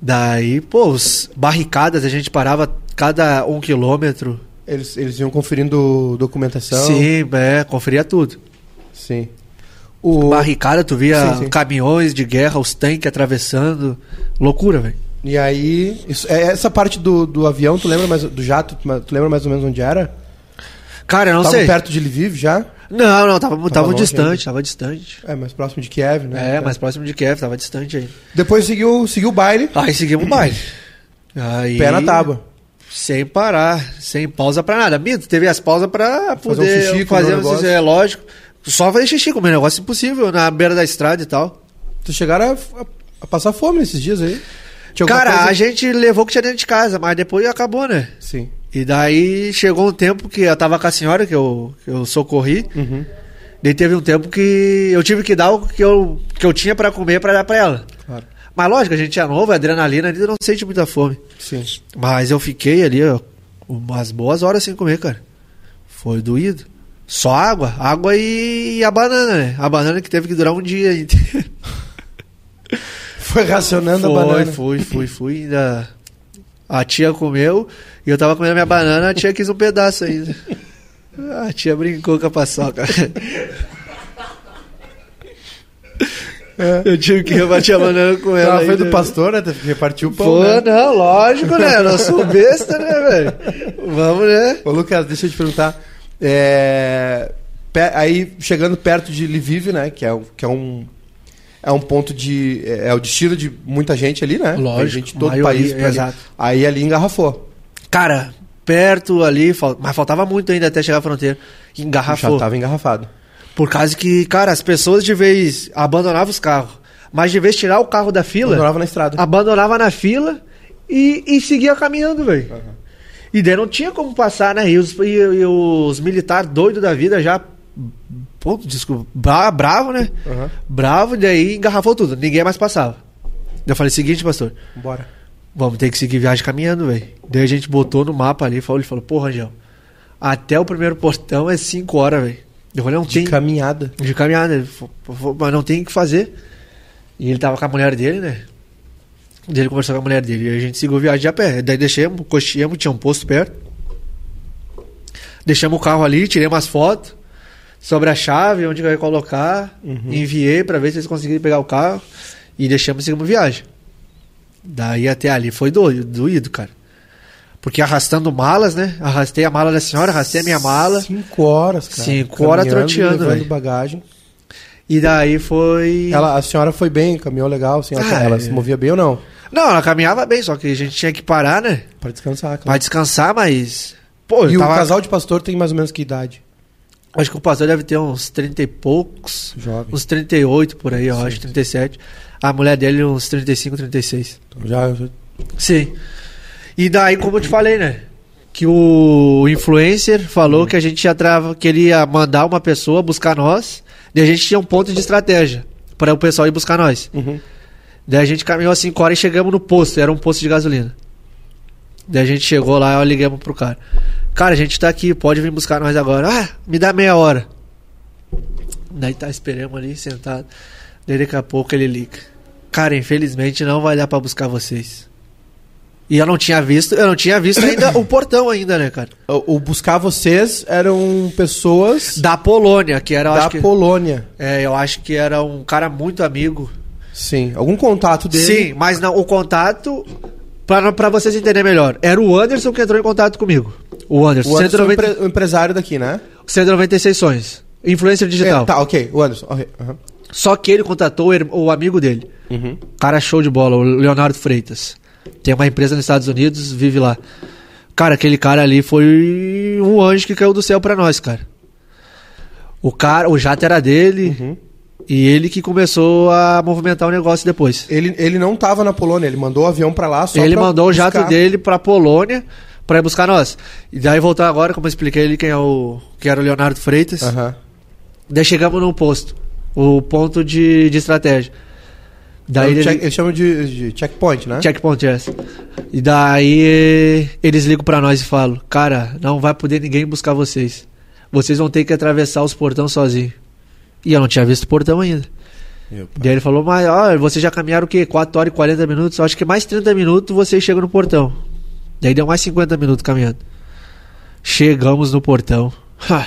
Speaker 2: Daí, pô, os barricadas, a gente parava cada um quilômetro.
Speaker 1: Eles, eles iam conferindo documentação.
Speaker 2: Sim, é, conferia tudo.
Speaker 1: Sim. O,
Speaker 2: Barricada, tu via
Speaker 1: Sim, sim.
Speaker 2: caminhões de guerra, os tanques atravessando. Loucura, velho.
Speaker 1: E aí, isso, é essa parte do, do avião, tu lembra mais, do jato, tu lembra mais ou menos onde era?
Speaker 2: Cara, eu não
Speaker 1: Tava
Speaker 2: sei.
Speaker 1: perto de Lviv já?
Speaker 2: Não, não, tava, tava,
Speaker 1: longe
Speaker 2: distante,
Speaker 1: ainda.
Speaker 2: tava distante.
Speaker 1: É, mais próximo de Kiev, né?
Speaker 2: É, mais próximo de Kiev, tava distante aí.
Speaker 1: Depois seguiu, seguiu o baile,
Speaker 2: Aí seguimos o baile. Aí,
Speaker 1: pé na tábua.
Speaker 2: Sem parar, sem pausa pra nada. Mito, teve as pausas pra
Speaker 1: Fazer um
Speaker 2: poder
Speaker 1: xixi,
Speaker 2: fazer
Speaker 1: um
Speaker 2: é lógico. Só fazer xixi, comer um negócio impossível na beira da estrada e tal.
Speaker 1: Tu chegaram a, a- a passar fome nesses dias aí?
Speaker 2: Cara,
Speaker 1: coisa-
Speaker 2: a gente levou o que tinha dentro de casa, mas depois acabou, né?
Speaker 1: Sim.
Speaker 2: E daí chegou um tempo que eu tava com a senhora, que eu, que eu socorri.
Speaker 1: Uhum.
Speaker 2: Daí teve um tempo que eu tive que dar o que eu, que eu tinha pra comer pra dar pra ela.
Speaker 1: Claro.
Speaker 2: Mas lógico, a gente é novo, a adrenalina ainda não sente muita fome.
Speaker 1: Sim.
Speaker 2: Mas eu fiquei ali, ó, umas boas horas sem comer, cara. Foi doído. Só água, água e a banana, né? A banana que teve que durar um dia inteiro.
Speaker 1: Foi racionando
Speaker 2: Foi,
Speaker 1: a banana.
Speaker 2: fui, fui, fui. Ainda... A tia comeu e eu tava comendo a minha banana, a tia quis um pedaço ainda. A tia brincou com a paçoca. Eu tive que rebater a banana com ela.
Speaker 1: Ela foi do pastor, né? Teve que repartir o pão.
Speaker 2: Pô,
Speaker 1: né?
Speaker 2: não, lógico, né? Eu não sou besta, né, velho? Vamos, né?
Speaker 1: Ô, Lucas, deixa eu te perguntar. É, aí, chegando perto de Lviv, né? Que é, que é um. É um ponto de. É, é o destino de muita gente ali, né?
Speaker 2: Lógico,
Speaker 1: Tem gente de todo o país. ali.
Speaker 2: exato.
Speaker 1: Aí ali engarrafou.
Speaker 2: Cara, perto ali, fal- mas faltava muito ainda até chegar à fronteira. Engarrafou.
Speaker 1: Já tava engarrafado.
Speaker 2: Por causa que, cara, as pessoas de vez abandonavam os carros. Mas de vez tirar o carro da fila,
Speaker 1: Morava na estrada.
Speaker 2: abandonava na fila e, e seguia caminhando, velho. E daí não tinha como passar, né? E os, e, e os militares doidos da vida já. Pô, desculpa, bra- bravo, né?
Speaker 1: Aham.
Speaker 2: Bravo, e daí engarrafou tudo. Ninguém mais passava. Eu falei, seguinte, pastor,
Speaker 1: Bora.
Speaker 2: vamos ter que seguir viagem caminhando, velho. Daí a gente botou no mapa ali, falou, ele falou, pô, Rangel, até o primeiro portão é 5 horas, velho. Eu falei, não
Speaker 1: De
Speaker 2: tem.
Speaker 1: caminhada.
Speaker 2: De caminhada, falou, "Pô, mas não tem o que fazer. E ele tava com a mulher dele, né? Daí ele conversou com a mulher dele. E a gente seguiu viagem a pé. Daí deixamos, cocheamos, tinha um posto perto. Deixamos o carro ali, tirei umas fotos sobre a chave, onde eu ia colocar. Enviei pra ver se eles conseguiram pegar o carro. E deixamos e seguimos viagem. Daí até ali foi doido, doído, cara. Porque arrastando malas, né? Arrastei a mala da senhora, arrastei a minha mala.
Speaker 1: Cinco horas, cara.
Speaker 2: Cinco horas troteando, velho.
Speaker 1: bagagem.
Speaker 2: E daí foi.
Speaker 1: Ela, a senhora foi bem, caminhou legal, assim, ela,
Speaker 2: Ah,
Speaker 1: ela
Speaker 2: é.
Speaker 1: se movia bem ou não?
Speaker 2: Não, ela caminhava bem, só que a gente tinha que parar, né?
Speaker 1: Pra descansar,
Speaker 2: Pra
Speaker 1: claro.
Speaker 2: descansar, mas. Pô,
Speaker 1: E
Speaker 2: eu
Speaker 1: o
Speaker 2: tava...
Speaker 1: casal de pastor tem mais ou menos que idade?
Speaker 2: Acho que o pastor deve ter uns 30 e poucos.
Speaker 1: Jovem.
Speaker 2: Uns 38 por aí, eu acho, 37. A mulher dele, uns 35, 36.
Speaker 1: Então, já, já-
Speaker 2: Sim. E daí, como eu te falei, né? Que o influencer falou que a gente ia trava, queria mandar uma pessoa buscar nós. E a gente tinha um ponto de estratégia para o pessoal ir buscar nós.
Speaker 1: Uhum.
Speaker 2: Daí a gente caminhou 5 horas e chegamos no posto, era um posto de gasolina. Daí a gente chegou lá e ligamos pro cara. Cara, a gente tá aqui, pode vir buscar nós agora. Ah, me dá meia hora. Daí tá, esperamos ali, sentado. Daí daqui a pouco ele liga. Cara, infelizmente não vai dar pra buscar vocês. E eu não tinha visto, eu não tinha visto ainda o portão ainda, né, cara?
Speaker 1: O, o buscar vocês eram pessoas
Speaker 2: Da Polônia, que era, eu
Speaker 1: da
Speaker 2: acho que,
Speaker 1: Polônia.
Speaker 2: é, eu acho que era um cara muito amigo
Speaker 1: Sim. Algum contato dele?
Speaker 2: Sim, mas não, o contato, pra, pra vocês entenderem melhor, era o Anderson que entrou em contato comigo. O Anderson,
Speaker 1: O Anderson,
Speaker 2: 190,
Speaker 1: empre- o empresário daqui, né?
Speaker 2: 196 sonhos. Influencer digital.
Speaker 1: É, tá, ok. O Anderson. ok, aham.
Speaker 2: Só que ele contatou o, amigo dele.
Speaker 1: Uhum.
Speaker 2: Cara show de bola, o Leonardo Freitas. Tem uma empresa nos Estados Unidos, vive lá. Cara, aquele cara ali foi um anjo que caiu do céu pra nós, cara. O cara, o jato era dele
Speaker 1: Uhum.
Speaker 2: E ele que começou a movimentar o negócio depois.
Speaker 1: Ele, ele não tava na Polônia, ele mandou o avião pra lá só
Speaker 2: ele mandou o jato
Speaker 1: buscar.
Speaker 2: dele pra Polônia pra ir buscar nós. E daí voltar agora, como eu expliquei ali quem é o que era o Leonardo Freitas.
Speaker 1: Aham.
Speaker 2: Daí chegamos no posto, o ponto de, de estratégia. Daí
Speaker 1: É
Speaker 2: ele,
Speaker 1: check- eles chamam de, de checkpoint, né?
Speaker 2: checkpoint yes. E daí eles ligam pra nós e falam: "Cara, não vai poder ninguém buscar vocês. Vocês vão ter que atravessar os portões sozinhos". E eu não tinha visto o portão ainda. Daí ele falou, mas ó, vocês já caminharam o quê? 4 horas e 40 minutos? Acho que mais 30 minutos vocês chegam no portão. Daí deu mais 50 minutos caminhando. Chegamos no portão. Ha!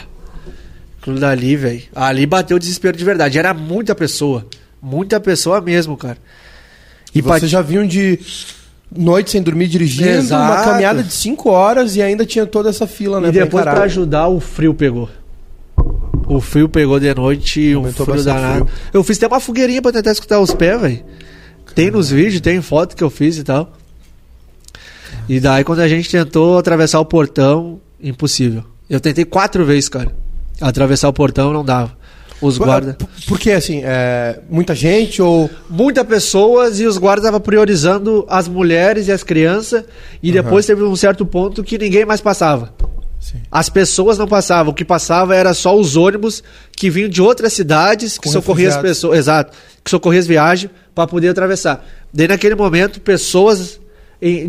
Speaker 2: Aquilo dali, velho. Ali bateu o desespero de verdade. Era muita pessoa. Muita pessoa mesmo, cara.
Speaker 1: E vocês já vinham de noite sem dormir dirigindo, uma
Speaker 2: Exato.
Speaker 1: caminhada de 5 horas e ainda tinha toda essa fila, né?
Speaker 2: E depois pra ajudar, o frio pegou. O frio pegou de noite e um frio danado.
Speaker 1: frio.
Speaker 2: Eu fiz até uma fogueirinha pra tentar escutar os pés, velho. Tem nos vídeos, tem foto que eu fiz e tal. E daí quando a gente tentou atravessar o portão, impossível. Eu tentei quatro vezes, cara. Atravessar o portão não dava. os guardas.
Speaker 1: Por, por que, assim, é, muita gente ou...
Speaker 2: Muitas pessoas e os guardas estavam priorizando as mulheres e as crianças. E depois teve um certo ponto que ninguém mais passava.
Speaker 1: Sim.
Speaker 2: As pessoas não passavam. O que passava era só os ônibus que vinham de outras cidades que socorriam as pessoas. Exato. Que socorriam as viagens para poder atravessar. Daí naquele momento, pessoas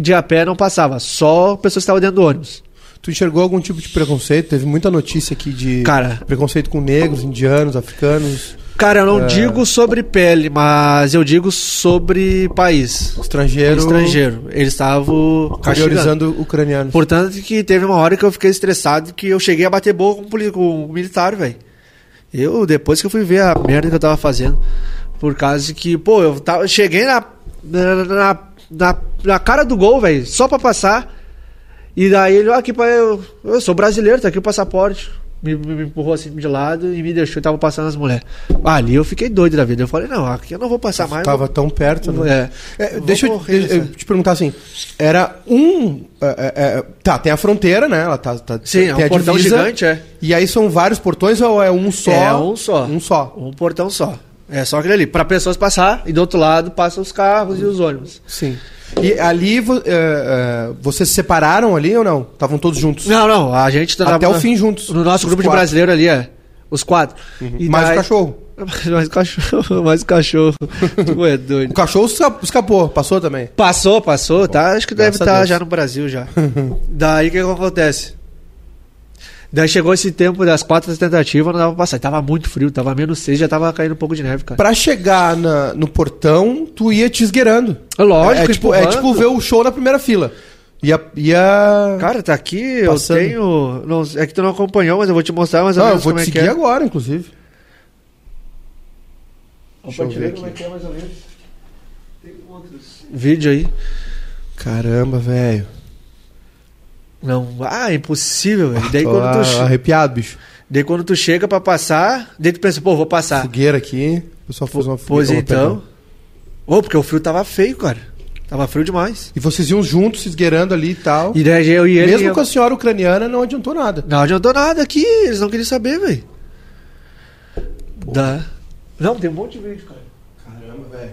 Speaker 2: de a pé não passavam. Só pessoas que estavam dentro do ônibus.
Speaker 1: Tu enxergou algum tipo de preconceito? Teve muita notícia aqui de
Speaker 2: Cara.
Speaker 1: preconceito com negros, indianos, africanos,
Speaker 2: Cara, eu não
Speaker 1: É.
Speaker 2: digo sobre pele, mas eu digo sobre país.
Speaker 1: estrangeiro,
Speaker 2: Estrangeiro. Eles estavam
Speaker 1: priorizando ucranianos.
Speaker 2: Portanto, que teve uma hora que eu fiquei estressado que eu cheguei a bater boca com o com o militar, velho. Eu, depois que eu fui ver a merda que eu tava fazendo, por causa de que, pô, eu tava, cheguei na, na, na, na, cara do gol, velho, só pra passar. E daí ele, ó, aqui pra eu, eu sou brasileiro, tá aqui o passaporte. Me, me- empurrou assim de lado e me deixou, tava passando as mulheres. Ali eu fiquei doido da vida. Eu falei, não, aqui eu não vou passar mais.
Speaker 1: Tava tão perto, né?
Speaker 2: É.
Speaker 1: É,
Speaker 2: Vou
Speaker 1: deixa eu, deixa eu te perguntar assim, era um... é, é, é, tá, tem a fronteira, né? Ela tá, tá-
Speaker 2: Sim, é
Speaker 1: tem
Speaker 2: um
Speaker 1: a
Speaker 2: portão
Speaker 1: divisa,
Speaker 2: gigante, é.
Speaker 1: E aí são vários portões ou é um só?
Speaker 2: É um só.
Speaker 1: Um só.
Speaker 2: Um portão só. É só aquele ali. Pra pessoas passar e do outro lado passam os carros e os ônibus.
Speaker 1: Sim. E ali é, é, vocês se separaram ali ou não? Estavam todos juntos?
Speaker 2: Não, não. A gente tá
Speaker 1: Até o fim juntos.
Speaker 2: No nosso
Speaker 1: Os
Speaker 2: grupo de
Speaker 1: quatro.
Speaker 2: brasileiro ali, é. Os quatro. E
Speaker 1: Mais o
Speaker 2: daí-
Speaker 1: cachorro.
Speaker 2: mais o cachorro. Mais o cachorro. tu é doido.
Speaker 1: O cachorro esca- escapou, passou também.
Speaker 2: Passou, passou, tá? Acho que deve estar
Speaker 1: Deus.
Speaker 2: já no Brasil já. Daí o que, que acontece? Daí chegou esse tempo das quatro tentativas, não dava pra passar. E Tava muito frio, tava menos seis, já tava caindo um pouco de neve, cara.
Speaker 1: Pra chegar na- no portão, tu ia te esgueirando.
Speaker 2: Lógico,
Speaker 1: é, tipo, é tipo ver o show na primeira fila. Ia. ia...
Speaker 2: Cara, tá aqui,
Speaker 1: Passando.
Speaker 2: eu tenho. Não, é que tu não acompanhou, mas eu vou te mostrar mais ou
Speaker 1: não, eu
Speaker 2: menos
Speaker 1: vou
Speaker 2: como
Speaker 1: te
Speaker 2: é
Speaker 1: seguir
Speaker 2: é.
Speaker 1: agora, inclusive.
Speaker 2: Deixa
Speaker 1: eu ver
Speaker 2: como
Speaker 1: aqui.
Speaker 2: é que é mais ou menos. Tem outros vídeo aí.
Speaker 1: Caramba, velho.
Speaker 2: Não, ah, é impossível, velho. Daí
Speaker 1: Tô
Speaker 2: quando, tu, che-
Speaker 1: arrepiado, bicho.
Speaker 2: daí quando tu chega pra passar, daí tu pensa, pô, vou passar.
Speaker 1: Fogueira aqui. O pessoal fez uma
Speaker 2: Pois
Speaker 1: fogueira.
Speaker 2: então. Ô, porque o frio tava feio, cara. Tava frio demais.
Speaker 1: E vocês iam juntos, se esgueirando ali e tal.
Speaker 2: E daí eu e ele.
Speaker 1: Mesmo com a senhora ucraniana, não adiantou nada.
Speaker 2: Não adiantou nada aqui, eles não queriam saber, velho. Da... Não, tem um monte de vídeo, cara.
Speaker 1: Caramba, velho.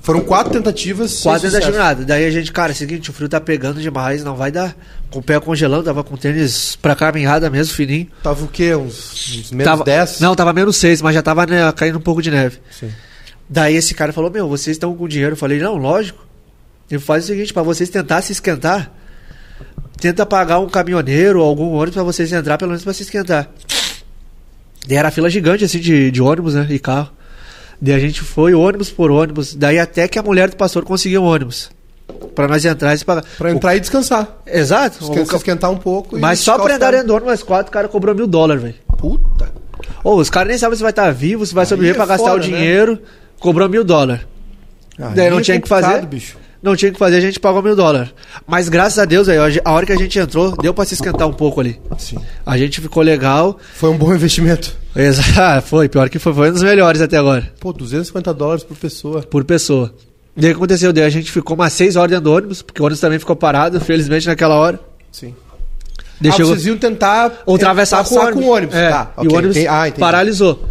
Speaker 1: Foram quatro tentativas.
Speaker 2: Ainda
Speaker 1: sucesso.
Speaker 2: nada. Daí a gente, cara, é o seguinte, o frio tá pegando demais, não vai dar. Com o pé congelando, tava com tênis pra caminhada mesmo, fininho.
Speaker 1: Tava o quê? Uns, uns menos
Speaker 2: tava,
Speaker 1: 10?
Speaker 2: Não, tava menos 6, mas já tava né, caindo um pouco de neve.
Speaker 1: Sim.
Speaker 2: Daí esse cara falou: Meu, vocês estão com dinheiro? Eu falei: Não, lógico. Ele faz o seguinte: pra vocês tentar se esquentar, tenta pagar um caminhoneiro ou algum ônibus pra vocês entrar, pelo menos pra se esquentar. Daí era fila gigante assim de, de ônibus, né? E carro. Daí a gente foi ônibus por ônibus. Daí até que a mulher do pastor conseguiu um ônibus. Pra nós entrar e pagar.
Speaker 1: Pra entrar e descansar.
Speaker 2: O- Exato.
Speaker 1: Esque-
Speaker 2: O
Speaker 1: esquentar um pouco.
Speaker 2: Mas só pra andar dentro do ônibus, quatro, o cara cobrou mil dólares, velho.
Speaker 1: Puta.
Speaker 2: Ô, os caras nem sabem se vai estar vivo, se vai
Speaker 1: Aí
Speaker 2: sobreviver
Speaker 1: é
Speaker 2: pra gastar
Speaker 1: foda,
Speaker 2: o
Speaker 1: né?
Speaker 2: dinheiro. Cobrou mil dólares.
Speaker 1: Aí
Speaker 2: Daí não
Speaker 1: é
Speaker 2: tinha que fazer.
Speaker 1: bicho.
Speaker 2: Não tinha o que fazer, a gente pagou mil dólares. Mas graças a Deus, aí, a hora que a gente entrou, deu pra se esquentar um pouco ali.
Speaker 1: Sim.
Speaker 2: A gente ficou legal.
Speaker 1: Foi um bom investimento.
Speaker 2: Exa- foi, pior que foi, foi um dos melhores até agora,
Speaker 1: Pô, 250 dólares por pessoa.
Speaker 2: por pessoa. Daí o que aconteceu? Daí a gente ficou umas seis horas dentro do ônibus, porque o ônibus também ficou parado, felizmente naquela hora.
Speaker 1: Sim.
Speaker 2: Daí
Speaker 1: ah, vocês iam tentar
Speaker 2: Ou atravessar com o ônibus.
Speaker 1: com o ônibus.
Speaker 2: É,
Speaker 1: Tá,
Speaker 2: E
Speaker 1: ok.
Speaker 2: o ônibus
Speaker 1: Tem- ah, entendi.
Speaker 2: paralisou.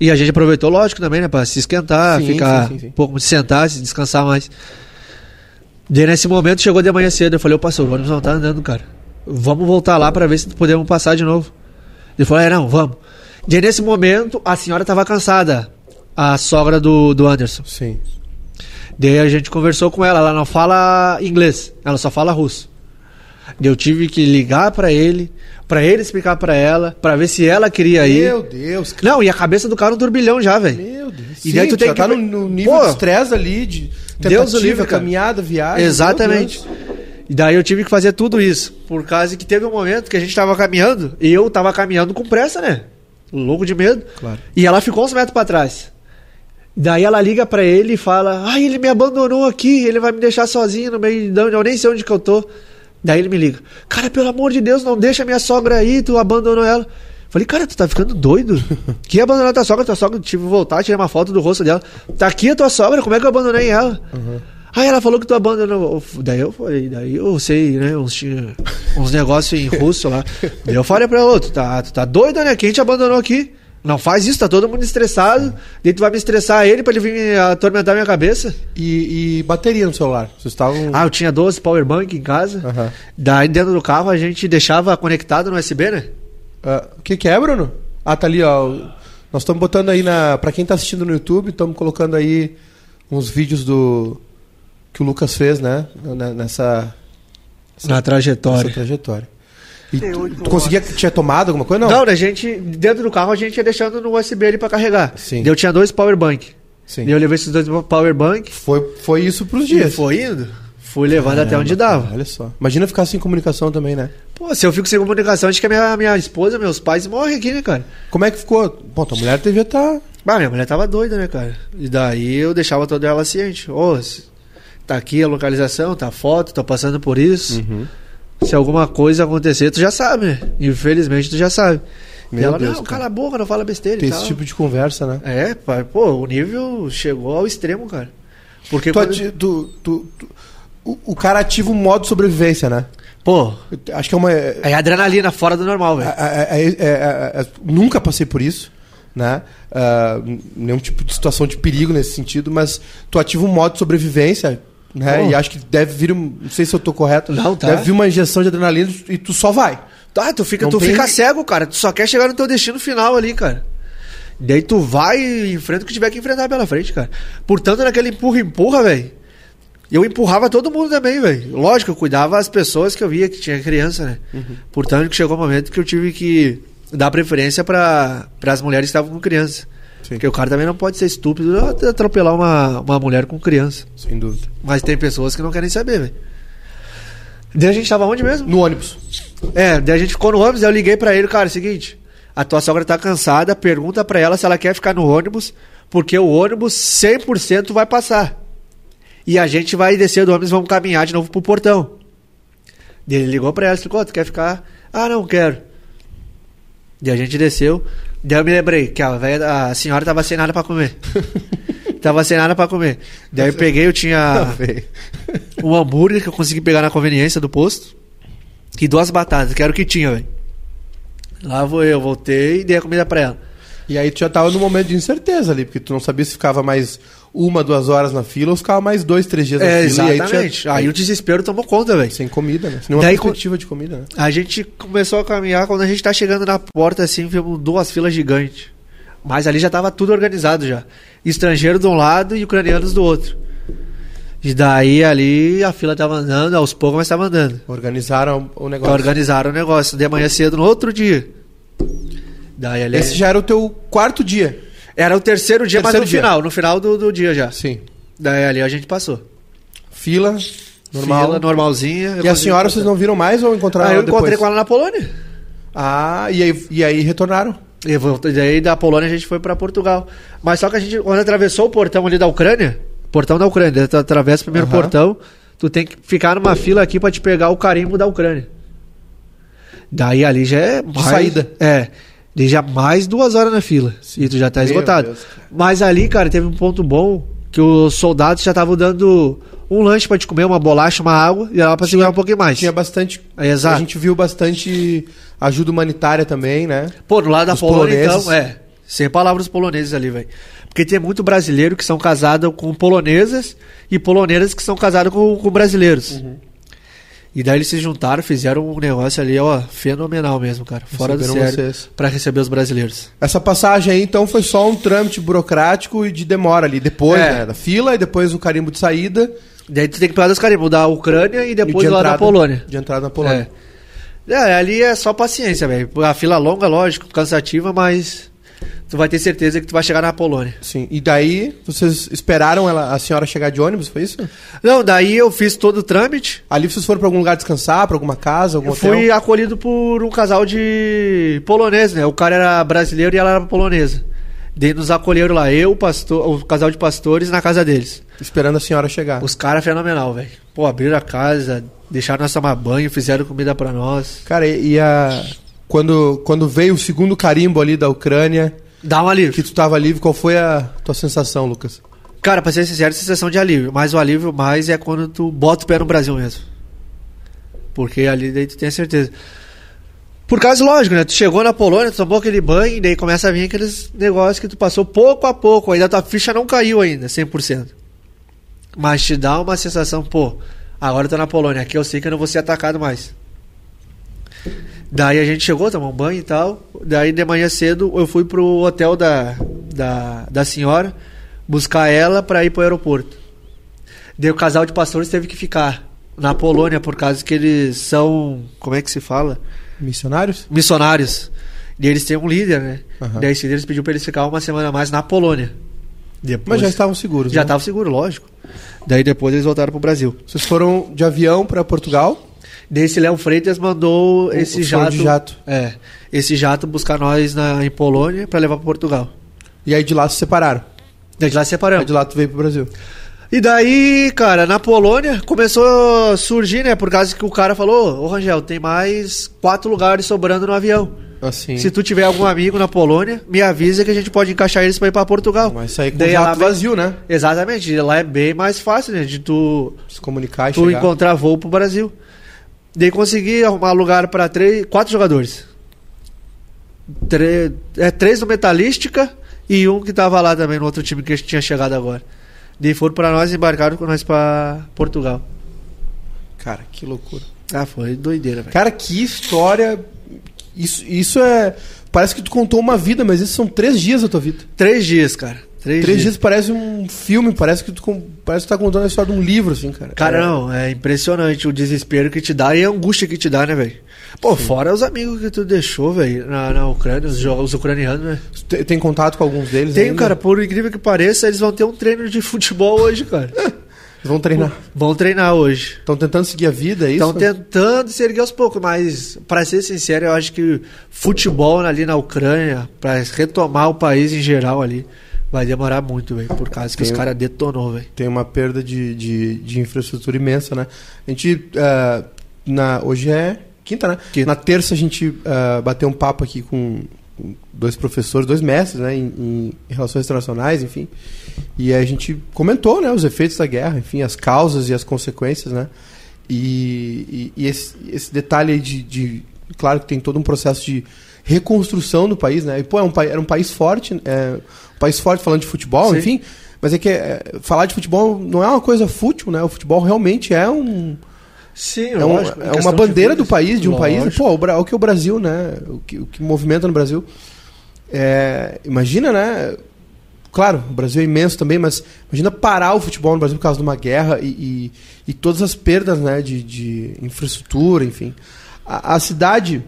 Speaker 2: E a gente aproveitou, lógico, também, né? Pra se esquentar,
Speaker 1: Sim,
Speaker 2: ficar
Speaker 1: sim, sim, sim.
Speaker 2: um pouco, se sentar, se descansar mais. Daí nesse momento chegou de manhã cedo. Eu falei, ô pastor, o ônibus não tá andando, cara. Vamos voltar lá pra ver se podemos passar de novo. Ele falou, é, não, vamos. Daí nesse momento, a senhora tava cansada. A sogra do, do Anderson.
Speaker 1: Sim.
Speaker 2: Daí a gente conversou com ela, ela não fala inglês, ela só fala russo. Daí eu tive que ligar pra ele, pra ele explicar pra ela, pra ver se ela queria ir.
Speaker 1: Meu Deus. cara.
Speaker 2: Não, e a cabeça do cara um turbilhão já, velho.
Speaker 1: Meu Deus.
Speaker 2: E
Speaker 1: Sim,
Speaker 2: daí tu tem que-
Speaker 1: tá no, no nível
Speaker 2: Pô,
Speaker 1: de estresse ali, de
Speaker 2: Deus o livre, cara.
Speaker 1: caminhada, viagem.
Speaker 2: Exatamente. E daí eu tive que fazer tudo isso. Por causa que teve um momento que a gente tava caminhando, e eu tava caminhando com pressa, né? Louco de medo.
Speaker 1: Claro.
Speaker 2: E ela ficou uns metros pra trás. Daí ela liga pra ele e fala: Ai, ele me abandonou aqui, ele vai me deixar sozinho no meio de onde eu nem sei onde que eu tô. Daí ele me liga: Cara, pelo amor de Deus, não deixa minha sogra aí, tu abandonou ela. Falei, cara, tu tá ficando doido? Que abandonar tua sogra? Tua sogra, tive que voltar, tirei uma foto do rosto dela. Tá aqui a tua sogra, como é que eu abandonei ela? Aí ela falou que tu abandonou. Daí eu falei, daí eu sei, né? Uns, uns negócios em russo lá. Daí eu falei pra ela, tu tá, tu tá doida, né? Quem te abandonou aqui? Não faz isso, tá todo mundo estressado. Daí tu vai me estressar ele pra ele vir atormentar minha cabeça.
Speaker 1: E, e bateria no celular? Vocês estavam.
Speaker 2: Ah, eu tinha 12 powerbank em casa.
Speaker 1: Aham.
Speaker 2: Daí dentro do carro a gente deixava conectado no USB, né?
Speaker 1: Ah, O que, que é, Bruno? Ah, tá ali, ó. Nós estamos botando aí na. Pra quem tá assistindo no YouTube, estamos colocando aí uns vídeos do. Que o Lucas fez, né? Nessa,
Speaker 2: Na trajetória.
Speaker 1: nessa trajetória. E tu, tu conseguia. Tinha tomado alguma coisa? Não.
Speaker 2: Não, a gente, dentro do carro, a gente ia deixando no USB ali pra carregar.
Speaker 1: Sim.
Speaker 2: Daí eu tinha dois powerbank.
Speaker 1: Sim.
Speaker 2: Daí eu levei esses dois powerbank.
Speaker 1: Foi, foi isso pros
Speaker 2: E
Speaker 1: dias.
Speaker 2: foi indo. Fui levando até onde dava.
Speaker 1: Olha só. Imagina ficar sem comunicação também, né?
Speaker 2: Pô, se eu fico sem comunicação, acho que a minha, minha esposa, meus pais morrem aqui, né, cara?
Speaker 1: Como é que ficou? Pô, tua mulher devia estar.
Speaker 2: Bah, minha mulher tava doida, né, cara? E daí eu deixava toda ela ciente. Ô, tá aqui a localização, tá a foto, tô passando por isso.
Speaker 1: Uhum.
Speaker 2: Se alguma coisa acontecer, tu já sabe, né? Infelizmente, tu já sabe.
Speaker 1: Meu
Speaker 2: e ela,
Speaker 1: Deus,
Speaker 2: não,
Speaker 1: cara.
Speaker 2: cala a boca, não fala besteira
Speaker 1: Ter
Speaker 2: e
Speaker 1: esse
Speaker 2: tal.
Speaker 1: tipo de conversa, né?
Speaker 2: É, pai, pô, o nível chegou ao extremo, cara. Porque
Speaker 1: Tu
Speaker 2: quando-
Speaker 1: tu- tu- tu- o, o cara ativa um modo de sobrevivência, né?
Speaker 2: Pô,
Speaker 1: Acho que é uma. É,
Speaker 2: é adrenalina fora do normal, velho.
Speaker 1: é- é- é- é- é- nunca passei por isso, né? Ah, nenhum tipo de situação de perigo nesse sentido, mas tu ativa um modo de sobrevivência, né?
Speaker 2: Pô.
Speaker 1: E acho que deve vir, um- não sei se eu tô correto,
Speaker 2: Não, tá.
Speaker 1: deve vir uma injeção de adrenalina e tu só vai.
Speaker 2: Tá, tu fica,
Speaker 1: Não
Speaker 2: tu
Speaker 1: tem-
Speaker 2: fica cego, cara. Tu só quer chegar no teu destino final ali, cara. Daí tu vai e enfrenta o que tiver que enfrentar pela frente, cara. Portanto, naquele empurra-empurra, velho. Eu empurrava todo mundo também, velho. Lógico, eu cuidava as pessoas que eu via que tinha criança, né?
Speaker 1: Uhum.
Speaker 2: Portanto, que chegou o momento que eu tive que dar preferência para as mulheres que estavam com criança.
Speaker 1: Sim.
Speaker 2: Porque o cara também não pode ser estúpido atropelar uma, uma mulher com criança.
Speaker 1: Sem dúvida.
Speaker 2: Mas tem pessoas que não querem saber, velho. Daí a gente tava onde mesmo?
Speaker 1: No ônibus.
Speaker 2: É, daí a gente ficou no ônibus, eu liguei pra ele, cara, é seguinte, a tua sogra tá cansada, pergunta pra ela se ela quer ficar no ônibus, porque o ônibus 100% vai passar. E a gente vai descer do ônibus, vamos caminhar de novo pro portão. Ele ligou pra ela, explicou, tu quer ficar? Ah, não quero. Daí a gente desceu, daí eu me lembrei que a, velha, a senhora tava sem nada pra comer. tava sem nada pra comer. Daí eu peguei, eu tinha
Speaker 1: Feio.
Speaker 2: um hambúrguer que eu consegui pegar na conveniência do posto e duas batatas, que era o que tinha, velho. Lá vou eu, voltei e dei a comida pra ela.
Speaker 1: E aí tu já tava num momento de incerteza ali, porque tu não sabia se ficava mais uma, duas horas na fila ou ficava mais dois, três dias na
Speaker 2: É,
Speaker 1: fila. aí
Speaker 2: exatamente.
Speaker 1: já-
Speaker 2: Aí o desespero tomou conta, velho.
Speaker 1: Sem comida, né? Sem nenhuma
Speaker 2: Daí,
Speaker 1: perspectiva de comida, né?
Speaker 2: A gente começou a caminhar, quando a gente tá chegando na porta, assim, vimos duas filas gigantes. Mas ali já tava tudo organizado já. Estrangeiro de um lado e ucranianos do outro. E daí ali a fila tava andando, aos poucos, mas tava andando.
Speaker 1: Organizaram o negócio.
Speaker 2: Organizaram o negócio. De manhã cedo, no outro dia. Daí ali.
Speaker 1: Esse já era o teu quarto dia.
Speaker 2: Era o terceiro dia,
Speaker 1: Terceiro
Speaker 2: mas no
Speaker 1: dia.
Speaker 2: final, no final do, do dia já.
Speaker 1: Sim.
Speaker 2: Daí ali a gente passou.
Speaker 1: Fila, normal.
Speaker 2: Fila normalzinha.
Speaker 1: E a senhora vocês não viram mais ou encontraram
Speaker 2: Aí eu
Speaker 1: depois?
Speaker 2: encontrei com ela na Polônia.
Speaker 1: Ah, e aí, e aí retornaram.
Speaker 2: E daí da Polônia a gente foi pra Portugal. Mas só que a gente, quando atravessou o portão ali da Ucrânia, portão da Ucrânia, tu atravessa o primeiro
Speaker 1: Aham.
Speaker 2: portão, tu tem que ficar numa fila aqui pra te pegar o carimbo da Ucrânia. Daí ali já é mais,
Speaker 1: saída.
Speaker 2: É. Daí já mais duas horas na fila. E tu já tá
Speaker 1: Meu
Speaker 2: esgotado.
Speaker 1: Deus.
Speaker 2: Mas ali, cara, teve um ponto bom que os soldados já estavam dando um lanche pra te comer, uma bolacha, uma água, e dava pra segurar um pouquinho mais.
Speaker 1: Tinha bastante.
Speaker 2: É, exato.
Speaker 1: A gente viu bastante ajuda humanitária também, né?
Speaker 2: Pô, do lado da Polônia,
Speaker 1: poloneses.
Speaker 2: então, é. Sem palavras poloneses ali, velho. Porque tem muito brasileiro que são casados com polonesas e polonesas que são casados com, com brasileiros.
Speaker 1: Uhum.
Speaker 2: E daí eles se juntaram, fizeram um negócio ali, ó, fenomenal mesmo, cara. Fora do sério.
Speaker 1: vocês.
Speaker 2: Pra receber os brasileiros.
Speaker 1: Essa passagem aí, então, foi só um trâmite burocrático e de demora ali. Depois,
Speaker 2: É.
Speaker 1: né? Da fila e depois o carimbo de saída.
Speaker 2: Daí tu tem que pegar dos carimbos da Ucrânia e
Speaker 1: e
Speaker 2: depois
Speaker 1: de
Speaker 2: lá da
Speaker 1: entrada-
Speaker 2: Polônia.
Speaker 1: De entrada na Polônia.
Speaker 2: É. É, ali é só paciência, velho. A fila longa, lógico, cansativa, mas tu vai ter certeza que tu vai chegar na Polônia.
Speaker 1: Sim. E daí, vocês esperaram ela, a senhora chegar de ônibus, foi isso?
Speaker 2: Não, daí eu fiz todo o trâmite.
Speaker 1: Ali vocês foram pra algum lugar descansar, pra alguma casa, algum
Speaker 2: Eu
Speaker 1: hotel?
Speaker 2: fui acolhido por um casal de polonês, né? O cara era brasileiro e ela era polonesa. Daí nos acolheram lá, eu, o pastor, o casal de pastores, na casa deles.
Speaker 1: Esperando a senhora chegar.
Speaker 2: Os caras fenomenal, velho. Pô, abriram a casa, deixaram nós tomar banho, fizeram comida pra nós.
Speaker 1: Cara, e a... Quando, quando veio o segundo carimbo ali da Ucrânia,
Speaker 2: Dá um alívio.
Speaker 1: que tu tava livre, qual foi a tua sensação, Lucas?
Speaker 2: Cara, pra ser sincero, sensação de alívio. Mas o alívio mais é quando tu bota o pé no Brasil mesmo. Porque ali daí tu tem a certeza. Por causa lógico, né? Tu chegou na Polônia, tu tomou aquele banho, e daí começa a vir aqueles negócios que tu passou pouco a pouco. Ainda tua ficha não caiu ainda, 100%. Mas te dá uma sensação, pô, agora eu tô na Polônia, aqui eu sei que eu não vou ser atacado mais. Daí a gente chegou, tomou um banho e tal. Daí de manhã cedo eu fui pro hotel da, da, da senhora buscar ela para ir pro aeroporto. Daí o casal de pastores teve que ficar na Polônia por causa que eles são. Como é que se fala?
Speaker 1: Missionários?
Speaker 2: Missionários. E eles têm um líder, né?
Speaker 1: Aham.
Speaker 2: Daí esse líder pediu pra eles ficar uma semana mais na Polônia. Depois,
Speaker 1: Mas já estavam seguros.
Speaker 2: já
Speaker 1: né?
Speaker 2: tava seguro, lógico. Daí depois eles voltaram pro Brasil.
Speaker 1: Vocês foram de avião pra Portugal?
Speaker 2: Daí esse Léo Freitas mandou esse
Speaker 1: foram
Speaker 2: jato,
Speaker 1: jato.
Speaker 2: É. Esse jato buscar nós na, em Polônia pra levar pra Portugal.
Speaker 1: E aí de lá se separaram.
Speaker 2: Daí de lá
Speaker 1: Aí
Speaker 2: separamos.
Speaker 1: de lá tu veio pro Brasil.
Speaker 2: E daí, cara, na Polônia começou a surgir, né? Por causa que o cara falou: Ô Rangel, tem mais quatro lugares sobrando no avião.
Speaker 1: Assim.
Speaker 2: Se tu tiver algum amigo na Polônia, me avisa que a gente pode encaixar eles pra ir pra Portugal.
Speaker 1: Mas sair com
Speaker 2: Daí
Speaker 1: o
Speaker 2: lá
Speaker 1: jato vazio, né?
Speaker 2: Exatamente, e lá é bem mais fácil, né? De tu,
Speaker 1: Se comunicar e
Speaker 2: tu
Speaker 1: chegar.
Speaker 2: encontrar voo pro Brasil. Daí consegui arrumar lugar pra três, quatro jogadores. Tre- é, três no Metalística e um que tava lá também no outro time que tinha chegado agora. Daí foram pra nós e embarcaram com nós pra Portugal.
Speaker 1: Cara, que loucura.
Speaker 2: Ah, foi doideira, velho.
Speaker 1: Cara, que história. Isso, isso é. Parece que tu contou uma vida, mas esses são três dias da tua vida.
Speaker 2: Três dias, cara. Três,
Speaker 1: Três
Speaker 2: dias.
Speaker 1: dias parece um filme, parece que tu parece que tu tá contando a história de um livro, assim, cara.
Speaker 2: Cara,
Speaker 1: É.
Speaker 2: não, é impressionante o desespero que te dá e a angústia que te dá, né, velho? Pô, fora os amigos que tu deixou, velho, na, na Ucrânia, os, os ucranianos, né?
Speaker 1: Tem, tem contato com alguns deles?
Speaker 2: Tenho,
Speaker 1: ainda?
Speaker 2: cara, por incrível que pareça, eles vão ter um treino de futebol hoje, cara.
Speaker 1: Vão treinar.
Speaker 2: Vão treinar hoje.
Speaker 1: Estão tentando seguir a vida, é isso?
Speaker 2: Estão tentando se erguer aos poucos, mas, pra ser sincero, eu acho que futebol ali na Ucrânia, pra retomar o país em geral ali, vai demorar muito, velho, por causa que
Speaker 1: Tem-
Speaker 2: os caras detonou, velho.
Speaker 1: Tem uma perda de, de, de infraestrutura imensa, né? A gente. ah, na, hoje é quinta, né?
Speaker 2: Quinta.
Speaker 1: Na terça a gente ah, bateu um papo aqui com dois professores, dois mestres, né? Em, em- relações internacionais, enfim. E a gente comentou, né? Os efeitos da guerra, enfim, as causas e as consequências, né? E, e- e esse, esse detalhe aí de, de- Claro que tem todo um processo de reconstrução do país, né? E, pô, é um, era um país forte, é, um país forte falando de futebol,
Speaker 2: Sim.
Speaker 1: enfim. Mas é que é, falar de futebol não é uma coisa fútil, né? O futebol realmente é um.
Speaker 2: Sim,
Speaker 1: É, um- é uma bandeira do país, de um país. Pô, o, o que o Brasil, né? O que, o que movimenta no Brasil. É, imagina, né? Claro, o Brasil é imenso também, mas imagina parar o futebol no Brasil por causa de uma guerra e, e, e todas as perdas né, de, de infraestrutura, enfim. A, a cidade.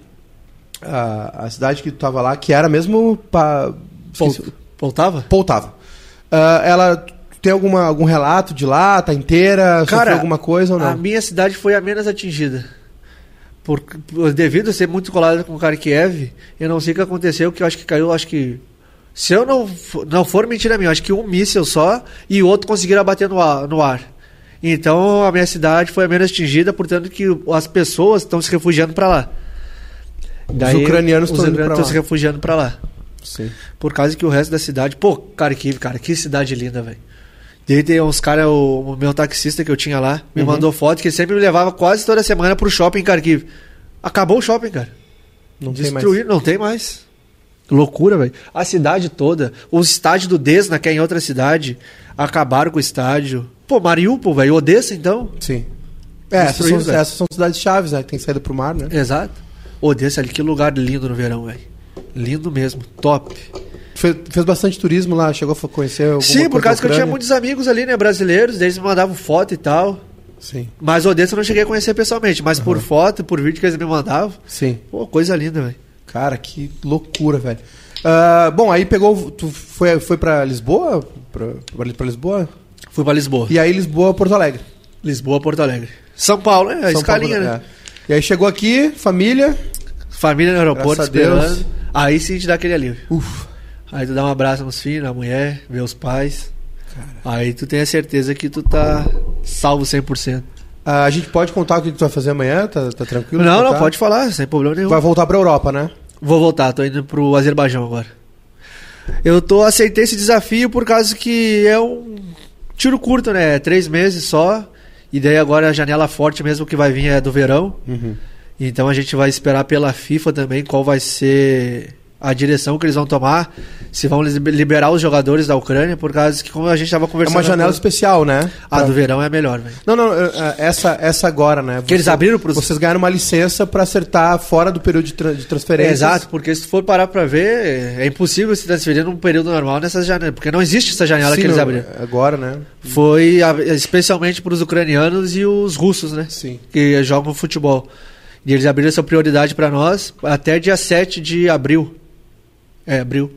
Speaker 1: A, a cidade que tu tava lá, que era mesmo. Pa,
Speaker 2: Voltava?
Speaker 1: Poltava. Ah, ela tem alguma, algum relato de lá? Tá inteira?
Speaker 2: Cara,
Speaker 1: sofreu alguma coisa ou não?
Speaker 2: A minha cidade foi a menos atingida. Por, por- devido a ser muito colada com Kharkiv, eu não sei o que aconteceu, que eu acho que caiu, acho que. Se eu não, não for mentira minha, acho que um míssil só e o outro conseguiram abater no ar, no ar. Então a minha cidade foi a menos atingida, portanto que as pessoas estão se refugiando para lá.
Speaker 1: ucranianos
Speaker 2: os
Speaker 1: estão indo pra
Speaker 2: ucranianos
Speaker 1: lá.
Speaker 2: se refugiando para lá.
Speaker 1: Sim.
Speaker 2: Por causa que o resto da cidade. Pô, Kharkiv, cara, que cidade linda, velho. Daí tem uns caras, o, o meu taxista que eu tinha lá, me
Speaker 1: Uhum.
Speaker 2: mandou foto que ele sempre me levava quase toda semana pro shopping em Kharkiv. Acabou o shopping, cara.
Speaker 1: Não.
Speaker 2: Destruíram, não tem mais. Loucura, velho. A cidade toda. O estádio do Desna, que é em outra cidade, acabaram com o estádio. Pô, Mariupol, velho. Odessa, então.
Speaker 1: Sim. É, essas são, essas são cidades chaves, né? Que tem saída pro mar, né?
Speaker 2: Exato. Odessa ali, que lugar lindo no verão, velho. Lindo mesmo. Top.
Speaker 1: Fez, fez bastante turismo lá, chegou a conhecer alguma
Speaker 2: Sim, por causa que eu tinha muitos amigos ali, né, brasileiros, eles me mandavam foto e tal.
Speaker 1: Sim,
Speaker 2: Mas Odessa eu não cheguei a conhecer pessoalmente, mas por foto, por vídeo que eles me mandavam.
Speaker 1: sim.
Speaker 2: Pô, coisa linda, velho.
Speaker 1: Cara, que loucura, velho. Ah, bom, aí pegou. Tu foi, foi pra Lisboa? Pra, pra, Lisboa?
Speaker 2: Fui pra Lisboa.
Speaker 1: E aí Lisboa, Porto Alegre.
Speaker 2: Lisboa, Porto Alegre. São Paulo, é, a
Speaker 1: São
Speaker 2: escalinha,
Speaker 1: Paulo,
Speaker 2: né?
Speaker 1: é. E aí chegou aqui, família.
Speaker 2: Família no aeroporto
Speaker 1: Graças a Deus.
Speaker 2: esperando. Aí sim te dá aquele alívio.
Speaker 1: Uf,
Speaker 2: Aí tu dá um abraço nos filhos, na mulher, vê os pais. Aí tu tem a certeza que tu tá salvo 100%.
Speaker 1: Ah, a gente pode contar o que tu vai fazer amanhã? Tá, tá tranquilo?
Speaker 2: Não, não, pode falar, sem problema nenhum.
Speaker 1: Vai voltar pra Europa, né?
Speaker 2: Vou voltar, tô indo pro Azerbaijão agora. Eu tô aceitei esse desafio por causa que é um tiro curto, né? Três meses só. E daí agora a janela forte mesmo que vai vir é do verão.
Speaker 1: Uhum.
Speaker 2: Então a gente vai esperar pela FIFA também qual vai ser a direção que eles vão tomar, se vão liberar os jogadores da Ucrânia, por causa que como a gente estava
Speaker 1: É
Speaker 2: conversando...
Speaker 1: uma janela
Speaker 2: agora-
Speaker 1: especial, né?
Speaker 2: A
Speaker 1: Pra-
Speaker 2: do verão é melhor, velho.
Speaker 1: Não, não, é, é, essa, essa agora, né?
Speaker 2: Que eles abriram pros-
Speaker 1: Vocês ganharam uma licença pra acertar fora do período de, tra- de
Speaker 2: É,
Speaker 1: transferência.
Speaker 2: exato, porque se for parar pra ver, é impossível se transferir num período normal nessas janelas, porque não existe essa janela que eles abriram.
Speaker 1: Agora, né?
Speaker 2: Foi a- especialmente para os ucranianos e os russos, né?
Speaker 1: Sim.
Speaker 2: Que jogam futebol. E eles abriram essa prioridade para nós até dia 7 de abril. É, abril.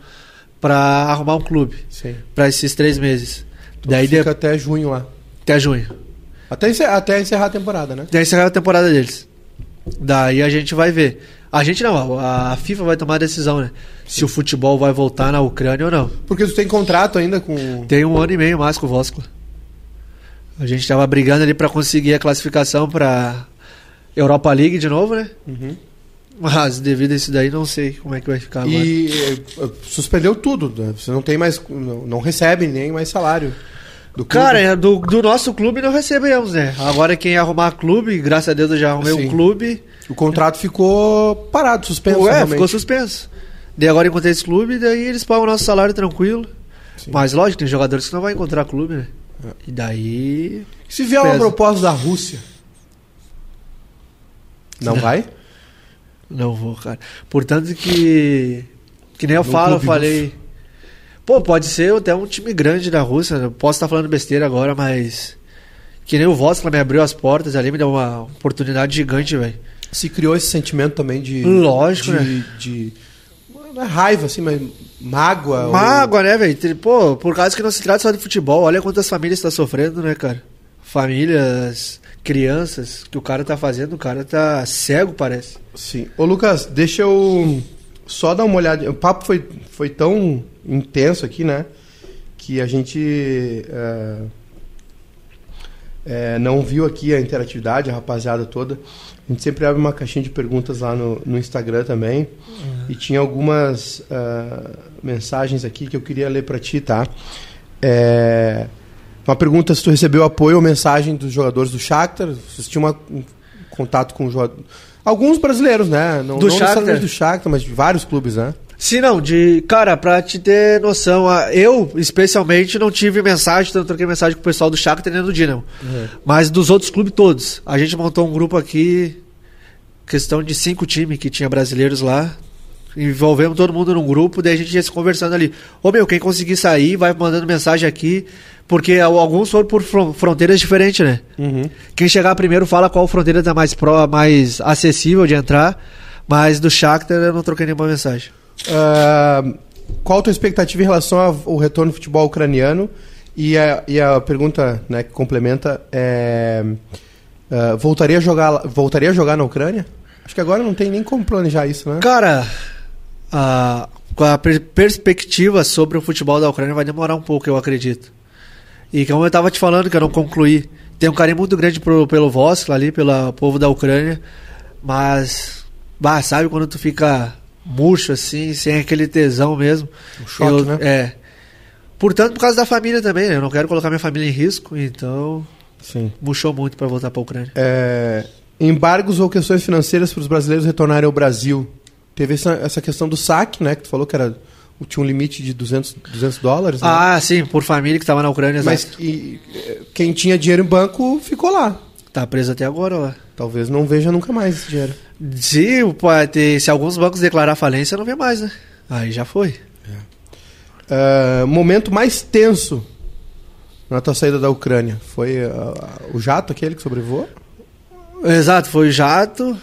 Speaker 2: Para arrumar um clube.
Speaker 1: Sim.
Speaker 2: Para esses três meses.
Speaker 1: Então
Speaker 2: Daí
Speaker 1: fica
Speaker 2: de-
Speaker 1: até junho lá.
Speaker 2: até junho.
Speaker 1: Até encerrar, até encerrar a temporada, né?
Speaker 2: Daí encerrar a temporada deles. Daí a gente vai ver. A gente não, a FIFA vai tomar a decisão, né? Se o futebol vai voltar na Ucrânia ou não.
Speaker 1: Porque tu tem contrato ainda com.
Speaker 2: Tem um ano e meio mais com o Voskla. A gente tava brigando ali para conseguir a classificação para Europa League de novo, né?
Speaker 1: Uhum.
Speaker 2: Mas devido a isso daí, não sei como é que vai ficar agora.
Speaker 1: E eh, suspendeu tudo. né? Você não tem mais. Não, não recebe nem mais salário. Do clube.
Speaker 2: Cara, é, do, do nosso clube não recebemos, né? Agora quem arrumar clube, graças a Deus eu já arrumei
Speaker 1: Sim.
Speaker 2: um clube.
Speaker 1: o contrato ficou parado, suspenso.
Speaker 2: Ué,
Speaker 1: realmente.
Speaker 2: ficou suspenso. Daí agora encontrei esse clube, daí eles pagam o nosso salário tranquilo.
Speaker 1: Sim.
Speaker 2: Mas lógico, tem jogadores que não vão encontrar clube, né?
Speaker 1: É.
Speaker 2: E daí.
Speaker 1: Se vier uma proposta da Rússia. Não
Speaker 2: Não.
Speaker 1: vai?
Speaker 2: Não vou, cara. Portanto que. Que nem eu
Speaker 1: No
Speaker 2: falo, eu falei. Pô, pode ser até um time grande da Rússia. Eu posso estar falando besteira agora, mas. Que nem o Voskla me abriu as portas ali, me deu uma oportunidade gigante, velho.
Speaker 1: Se criou esse sentimento também de.
Speaker 2: Lógico,
Speaker 1: de,
Speaker 2: né?
Speaker 1: de- Não é raiva, assim, mas mágoa. ou-
Speaker 2: Mágoa, né, velho? Pô, por causa que não se trata só de futebol, olha quantas famílias estão sofrendo, né, cara? Famílias, crianças, que o cara tá fazendo, o cara tá cego, parece.
Speaker 1: Sim. Ô, Lucas, deixa eu só dar uma olhada. O papo foi, foi tão intenso aqui, né? Que a gente é, é, não viu aqui a interatividade, a rapaziada toda. A gente sempre abre uma caixinha de perguntas lá no, no Instagram também. E tinha algumas ah, mensagens aqui que eu queria ler para ti, tá? É, uma pergunta se tu recebeu apoio ou mensagem dos jogadores do Shakhtar. Se tinha uma- um contato com o jogador... Alguns brasileiros, né? Não,
Speaker 2: Do
Speaker 1: não
Speaker 2: Shakhtar?
Speaker 1: do Shakhtar, mas de vários clubes, né?
Speaker 2: Sim, não, de. Cara, pra te ter noção, eu, especialmente, não tive mensagem, então eu troquei mensagem com o pessoal do Shakhtar e do Dinamo. Mas dos outros clubes todos. A gente montou um grupo aqui, questão de cinco times que tinha brasileiros lá. Envolvemos todo mundo num grupo, daí a gente ia se conversando ali. Ô meu, quem conseguir sair, vai mandando mensagem aqui. Porque alguns foram por fron- fronteiras diferentes, né? Quem chegar primeiro fala qual fronteira tá mais, pró, mais acessível de entrar. Mas do Shakhtar eu não troquei nenhuma mensagem.
Speaker 1: Ah, qual a tua expectativa em relação ao, retorno do futebol ucraniano? E a, e a pergunta né, que complementa é: ah, voltaria, a jogar, voltaria a jogar na Ucrânia? Acho que agora não tem nem como planejar isso, né?
Speaker 2: Cara, a, com a per- perspectiva sobre o futebol da Ucrânia vai demorar um pouco, eu acredito. E como eu tava te falando, que eu não concluí, tem um carinho muito grande pro, pelo Voskla ali, pelo povo da Ucrânia, mas, bah, sabe quando tu fica murcho assim, sem aquele tesão mesmo?
Speaker 1: Um choque,
Speaker 2: Eu-
Speaker 1: né?
Speaker 2: É. Portanto, por causa da família também, né? Eu não quero colocar minha família em risco, então
Speaker 1: Sim.
Speaker 2: murchou muito pra voltar pra Ucrânia.
Speaker 1: É, embargos ou questões financeiras para os brasileiros retornarem ao Brasil. Teve essa, essa questão do saque, né? Que tu falou que era, tinha um limite de 200, 200 dólares. né?
Speaker 2: Ah, sim, por família que tava na Ucrânia,
Speaker 1: Mas e, eh, quem tinha dinheiro em banco ficou lá.
Speaker 2: Tá preso até agora, ó.
Speaker 1: Talvez não veja nunca mais esse dinheiro.
Speaker 2: Se, pode ter- se alguns bancos declarar falência, não vê mais, né? Aí já foi.
Speaker 1: Ah, momento mais tenso na tua saída da Ucrânia foi ah, o jato aquele que sobrevoou?
Speaker 2: Exato, foi o jato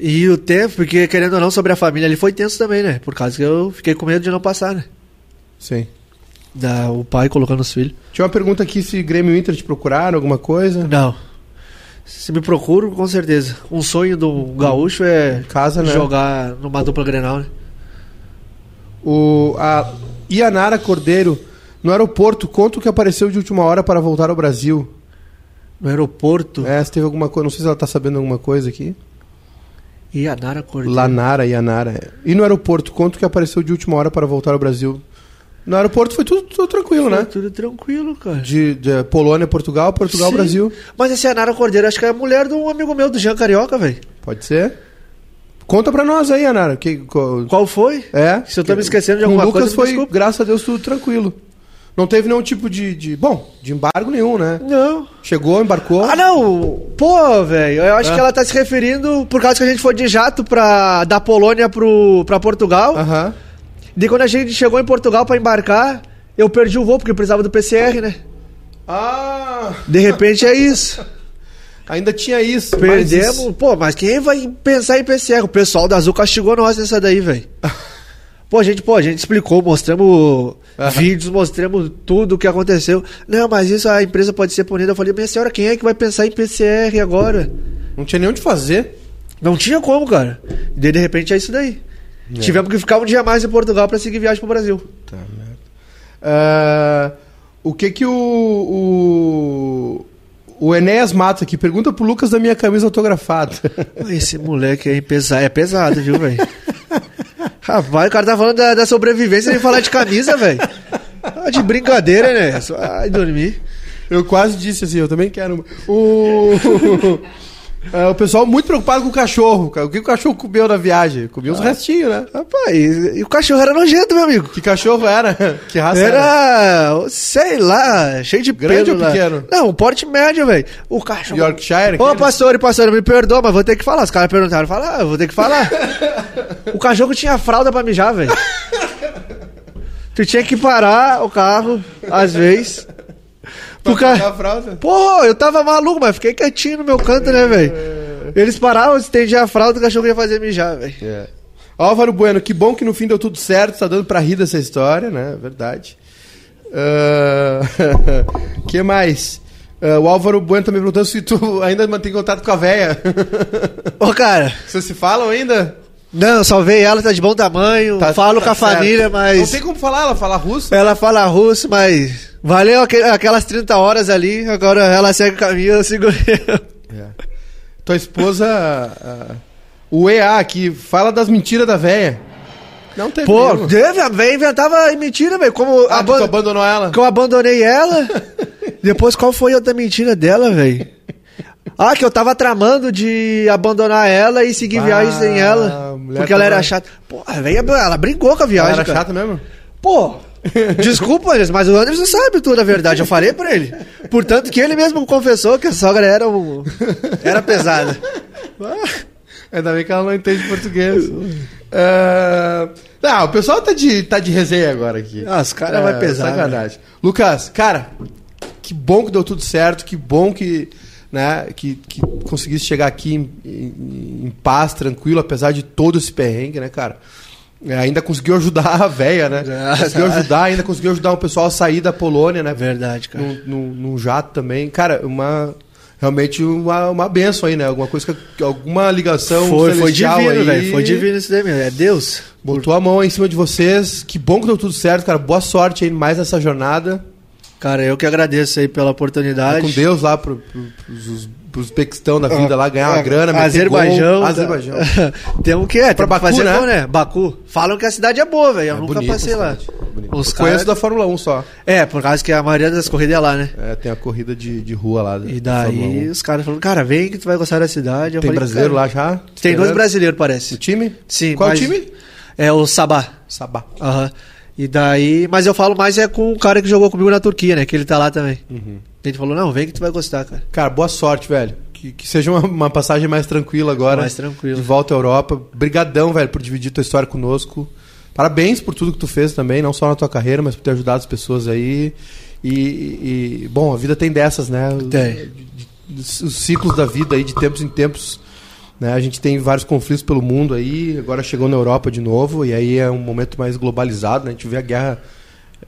Speaker 2: e o tempo, porque querendo ou não, sobre a família ali foi tenso também, né? Por causa que eu fiquei com medo de não passar, né?
Speaker 1: Sim.
Speaker 2: Da, o pai colocando os filhos.
Speaker 1: Tinha uma pergunta aqui se Grêmio Inter te procuraram, alguma coisa.
Speaker 2: Não. Se me procuro, com certeza. Um sonho do gaúcho é
Speaker 1: Casa, né?
Speaker 2: jogar numa dupla Grenal, né?
Speaker 1: O, a Ianara Cordeiro, no aeroporto, conta o que apareceu de última hora para voltar ao Brasil.
Speaker 2: No aeroporto.
Speaker 1: É, se teve alguma coisa, não sei se ela tá sabendo alguma coisa aqui.
Speaker 2: E a Nara Cordeiro.
Speaker 1: Lanara, Ianara. é. E no aeroporto, conta o que apareceu de última hora para voltar ao Brasil. No aeroporto foi tudo, tudo tranquilo,
Speaker 2: Foi
Speaker 1: né?
Speaker 2: Tudo tranquilo, cara.
Speaker 1: De, de Polônia, Portugal, Portugal,
Speaker 2: Sim.
Speaker 1: Brasil.
Speaker 2: Mas esse Anara Cordeiro, acho que é a mulher de um amigo meu, do Jean Carioca, velho.
Speaker 1: Pode ser? Conta pra nós aí, Anara. Que, co-
Speaker 2: Qual foi?
Speaker 1: é?
Speaker 2: Se eu tô me esquecendo de alguma
Speaker 1: Lucas
Speaker 2: coisa, me
Speaker 1: foi, graças a Deus, tudo tranquilo. Não teve nenhum tipo de, de. Bom, de embargo nenhum, né?
Speaker 2: Não.
Speaker 1: Chegou, embarcou.
Speaker 2: Ah, não! Pô, velho, eu acho
Speaker 1: Ah.
Speaker 2: que ela tá se referindo por causa que a gente foi de jato pra, da Polônia pro, pra Portugal.
Speaker 1: Aham.
Speaker 2: Daí quando a gente chegou em Portugal pra embarcar, eu perdi o voo porque precisava do PCR, né?
Speaker 1: Ah!
Speaker 2: De repente é isso.
Speaker 1: Ainda tinha isso.
Speaker 2: Perdemos.
Speaker 1: isso.
Speaker 2: Pô, mas quem vai pensar em PCR? O pessoal da Azul castigou nós nessa daí, velho. Pô, a gente, pô, a gente explicou, mostramos. Vídeos, mostramos tudo o que aconteceu. Não, mas isso a empresa pode ser punida. Eu falei, minha senhora, quem é que vai pensar em PCR agora?
Speaker 1: Não tinha nem onde fazer.
Speaker 2: Não tinha como, cara. E daí, de repente é isso daí. Tivemos que ficar um dia mais em Portugal pra seguir viagem pro Brasil.
Speaker 1: Tá, merda. Ah, o que que o, o. O Enéas Matos aqui pergunta pro Lucas da minha camisa autografada.
Speaker 2: Esse moleque aí pesa- é pesado, viu, velho? Rapaz, o cara tá falando da, da sobrevivência sem falar de camisa, velho. Ah, de brincadeira, né? Ai, dormir.
Speaker 1: Eu quase disse assim, eu também quero. O, Ah, o pessoal muito preocupado com o cachorro. O que o cachorro comeu na viagem? Comeu os restinhos, né?
Speaker 2: Rapaz, e, e o cachorro era nojento, meu amigo.
Speaker 1: Que cachorro era? Que raça era?
Speaker 2: Era, sei lá, cheio de
Speaker 1: Grande
Speaker 2: pelo
Speaker 1: ou
Speaker 2: lá.
Speaker 1: pequeno?
Speaker 2: Não, um porte médio, velho. O cachorro...
Speaker 1: Yorkshire?
Speaker 2: Ô, pastor pastor, me perdoa, mas vou ter que falar. Os caras perguntaram, falar, ah, vou ter que falar. o cachorro tinha fralda pra mijar, velho. Tu tinha que parar o carro, às vezes.
Speaker 1: Pra
Speaker 2: O ca-
Speaker 1: trocar a fralda?
Speaker 2: Pô, eu tava maluco, mas fiquei quietinho no meu canto, né, velho? Eles paravam, estendiam a fralda, o cachorro ia fazer mijar, velho.
Speaker 1: É. Álvaro Bueno, que bom que no fim deu tudo certo, tá dando pra rir dessa história, né? Verdade. Ah, que mais? Ah, o Álvaro Bueno também perguntando se tu ainda mantém contato com a véia.
Speaker 2: Ô, cara,
Speaker 1: Vocês se falam ainda?
Speaker 2: não, salvei ela, tá de bom tamanho,
Speaker 1: Tá-
Speaker 2: falo
Speaker 1: tá
Speaker 2: com a
Speaker 1: certo.
Speaker 2: família, mas...
Speaker 1: Não tem como falar, ela fala russo.
Speaker 2: Ela fala russo, mas valeu aque- aquelas 30 horas ali, agora ela segue o caminho, eu eu.
Speaker 1: É. Tua esposa, o EA aqui, fala das mentiras da véia. Não tem
Speaker 2: Pô, a véia inventava mentira, velho, como
Speaker 1: Ah,
Speaker 2: aban-
Speaker 1: abandonou ela?
Speaker 2: que eu abandonei ela. Depois, qual foi a outra mentira dela, velho? Ah, que eu tava tramando de abandonar ela e seguir
Speaker 1: Ah,
Speaker 2: viagem sem ela. Porque ela
Speaker 1: tava-
Speaker 2: era chata. Pô, a véia, ela brincou com a
Speaker 1: Ela
Speaker 2: viagem,
Speaker 1: era
Speaker 2: cara.
Speaker 1: chata mesmo?
Speaker 2: Pô, desculpa, Anderson, mas o Anderson sabe tudo a verdade. Eu falei pra ele. Portanto, que ele mesmo confessou que a sogra era, um, era pesada.
Speaker 1: Ainda bem que ela não entende português. Ah, não, o pessoal tá de, tá de resenha agora aqui.
Speaker 2: Ah, os caras vai pesar,
Speaker 1: Sacanagem. Lucas, cara, que bom que deu tudo certo, que bom que, né, que, que conseguisse chegar aqui em, em- em paz, tranquilo, apesar de todo esse perrengue, né, cara? É, ainda conseguiu ajudar a véia, né? Conseguiu ajudar, ainda conseguiu ajudar o pessoal a sair da Polônia, né?
Speaker 2: Verdade, cara.
Speaker 1: num, num- num jato também. Cara, uma. Realmente uma, uma benção aí, né? Alguma coisa que. Alguma ligação.
Speaker 2: Foi, foi divino,
Speaker 1: aí
Speaker 2: velho. Foi divino isso daí mesmo. É Deus.
Speaker 1: Botou a mão aí em cima de vocês. Que bom que deu tudo certo, cara. Boa sorte aí mais nessa jornada.
Speaker 2: Cara, eu que agradeço aí pela
Speaker 1: Vai
Speaker 2: oportunidade.
Speaker 1: com Deus lá pro, pro, pros, Uzbequistão da vida lá, ganhar uma
Speaker 2: Ah,
Speaker 1: grana, meter
Speaker 2: Azerbaijão.
Speaker 1: gol.
Speaker 2: tá-
Speaker 1: Azerbaijão.
Speaker 2: Temos que é,
Speaker 1: Pra Baku,
Speaker 2: fazer
Speaker 1: né?
Speaker 2: gol, né? Baku. Falam que a cidade é boa, velho. Eu
Speaker 1: É
Speaker 2: nunca
Speaker 1: bonita
Speaker 2: passei lá. Os
Speaker 1: Eu Conheço da Fórmula 1 só.
Speaker 2: É, por causa que a maioria das corridas é lá, né?
Speaker 1: É, tem a corrida de, de rua lá. da-
Speaker 2: E
Speaker 1: da
Speaker 2: daí
Speaker 1: 1.
Speaker 2: os caras falaram, cara, vem que tu vai gostar da cidade. Eu
Speaker 1: Tem
Speaker 2: falei,
Speaker 1: brasileiro
Speaker 2: cara,
Speaker 1: lá já?
Speaker 2: Tem dois brasileiros,
Speaker 1: O
Speaker 2: parece.
Speaker 1: time?
Speaker 2: Sim,
Speaker 1: Qual
Speaker 2: mas-
Speaker 1: o time?
Speaker 2: É o Sabá.
Speaker 1: Sabá.
Speaker 2: Aham. E daí, mas eu falo mais é com o cara que jogou comigo na Turquia, né? Que ele tá lá também.
Speaker 1: Uhum.
Speaker 2: Ele falou, não, vem que tu vai gostar, cara.
Speaker 1: Cara, boa sorte, velho. Que, que seja uma, uma passagem mais tranquila agora.
Speaker 2: Mais tranquila.
Speaker 1: De volta à Europa. Brigadão, velho, por dividir tua história conosco. Parabéns por tudo que tu fez também, não só na tua carreira, mas por ter ajudado as pessoas aí. E, e- bom, a vida tem dessas, né?
Speaker 2: Tem.
Speaker 1: Os, os ciclos da vida aí, de tempos em tempos. Né? A gente tem vários conflitos pelo mundo aí, agora chegou na Europa de novo, e aí é um momento mais globalizado, né? A gente vê a guerra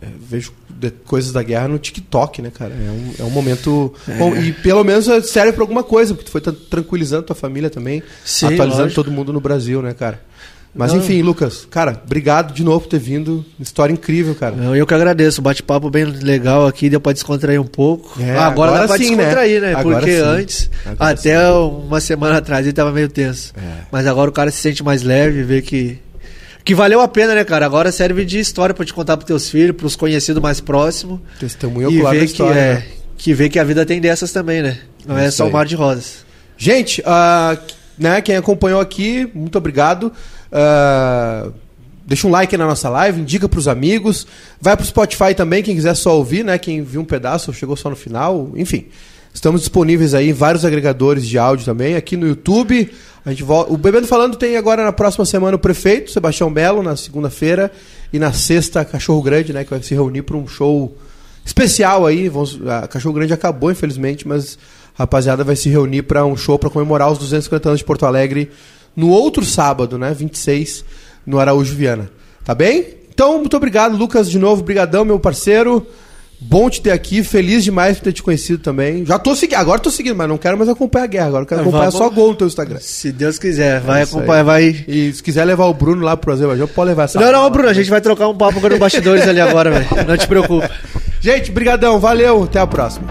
Speaker 1: é, vejo de- coisas da guerra no TikTok, né, cara? É um, é um momento.
Speaker 2: É.
Speaker 1: Bom, e pelo menos serve pra alguma coisa, porque tu foi tra- tranquilizando tua família também,
Speaker 2: Sim,
Speaker 1: atualizando
Speaker 2: lógico.
Speaker 1: todo mundo no Brasil, né, cara? Mas
Speaker 2: Não.
Speaker 1: enfim, Lucas, cara, obrigado de novo por ter vindo. História incrível, cara.
Speaker 2: Eu, eu que agradeço, bate-papo bem legal aqui, deu pra descontrair um pouco.
Speaker 1: É,
Speaker 2: Ah, agora,
Speaker 1: agora
Speaker 2: dá pra
Speaker 1: sim, né?
Speaker 2: descontrair, né?
Speaker 1: Agora
Speaker 2: Porque
Speaker 1: sim.
Speaker 2: antes,
Speaker 1: Agora
Speaker 2: até uma semana atrás, ele tava meio tenso.
Speaker 1: É.
Speaker 2: Mas agora o cara se sente mais leve, vê que. Que valeu a pena, né, cara? Agora serve de história pra te contar pros teus filhos, pros conhecidos mais próximos.
Speaker 1: Testemunho ocular da
Speaker 2: ver que,
Speaker 1: história.
Speaker 2: é,
Speaker 1: né?
Speaker 2: que vê que a vida tem dessas também, né? Não é
Speaker 1: Isso
Speaker 2: só o mar de rosas.
Speaker 1: Gente, ah, né, quem acompanhou aqui, muito obrigado. Ah, deixa um like na nossa live, indica pros amigos. Vai pro Spotify também, quem quiser só ouvir, né? Quem viu um pedaço, chegou só no final, enfim. Estamos disponíveis aí em vários agregadores de áudio também, aqui no YouTube. A gente volta... O Bebendo Falando tem agora na próxima semana o prefeito, Sebastião Belo, na segunda-feira. E na sexta, Cachorro Grande, né? Que vai se reunir para um show especial aí. Vamos... A Cachorro Grande acabou, infelizmente, mas a rapaziada vai se reunir para um show para comemorar os 250 anos de Porto Alegre no outro sábado, né? 26, no Araújo Viana. Tá bem? Então, muito obrigado, Lucas, de novo. Brigadão, meu parceiro. Bom te ter aqui, feliz demais por ter te conhecido também. Já tô seguindo, agora tô seguindo, mas não quero mais acompanhar a guerra, agora quero acompanhar só gol no teu Instagram.
Speaker 2: Se Deus quiser, vai
Speaker 1: É
Speaker 2: acompanhar, vai.
Speaker 1: E se quiser levar o Bruno lá pro Azerbaijão, pode levar essa.
Speaker 2: Não, não, Bruno, a gente vai trocar um papo agora no bastidores ali agora, velho. Não te preocupa.
Speaker 1: Gente, brigadão, valeu, até a próxima.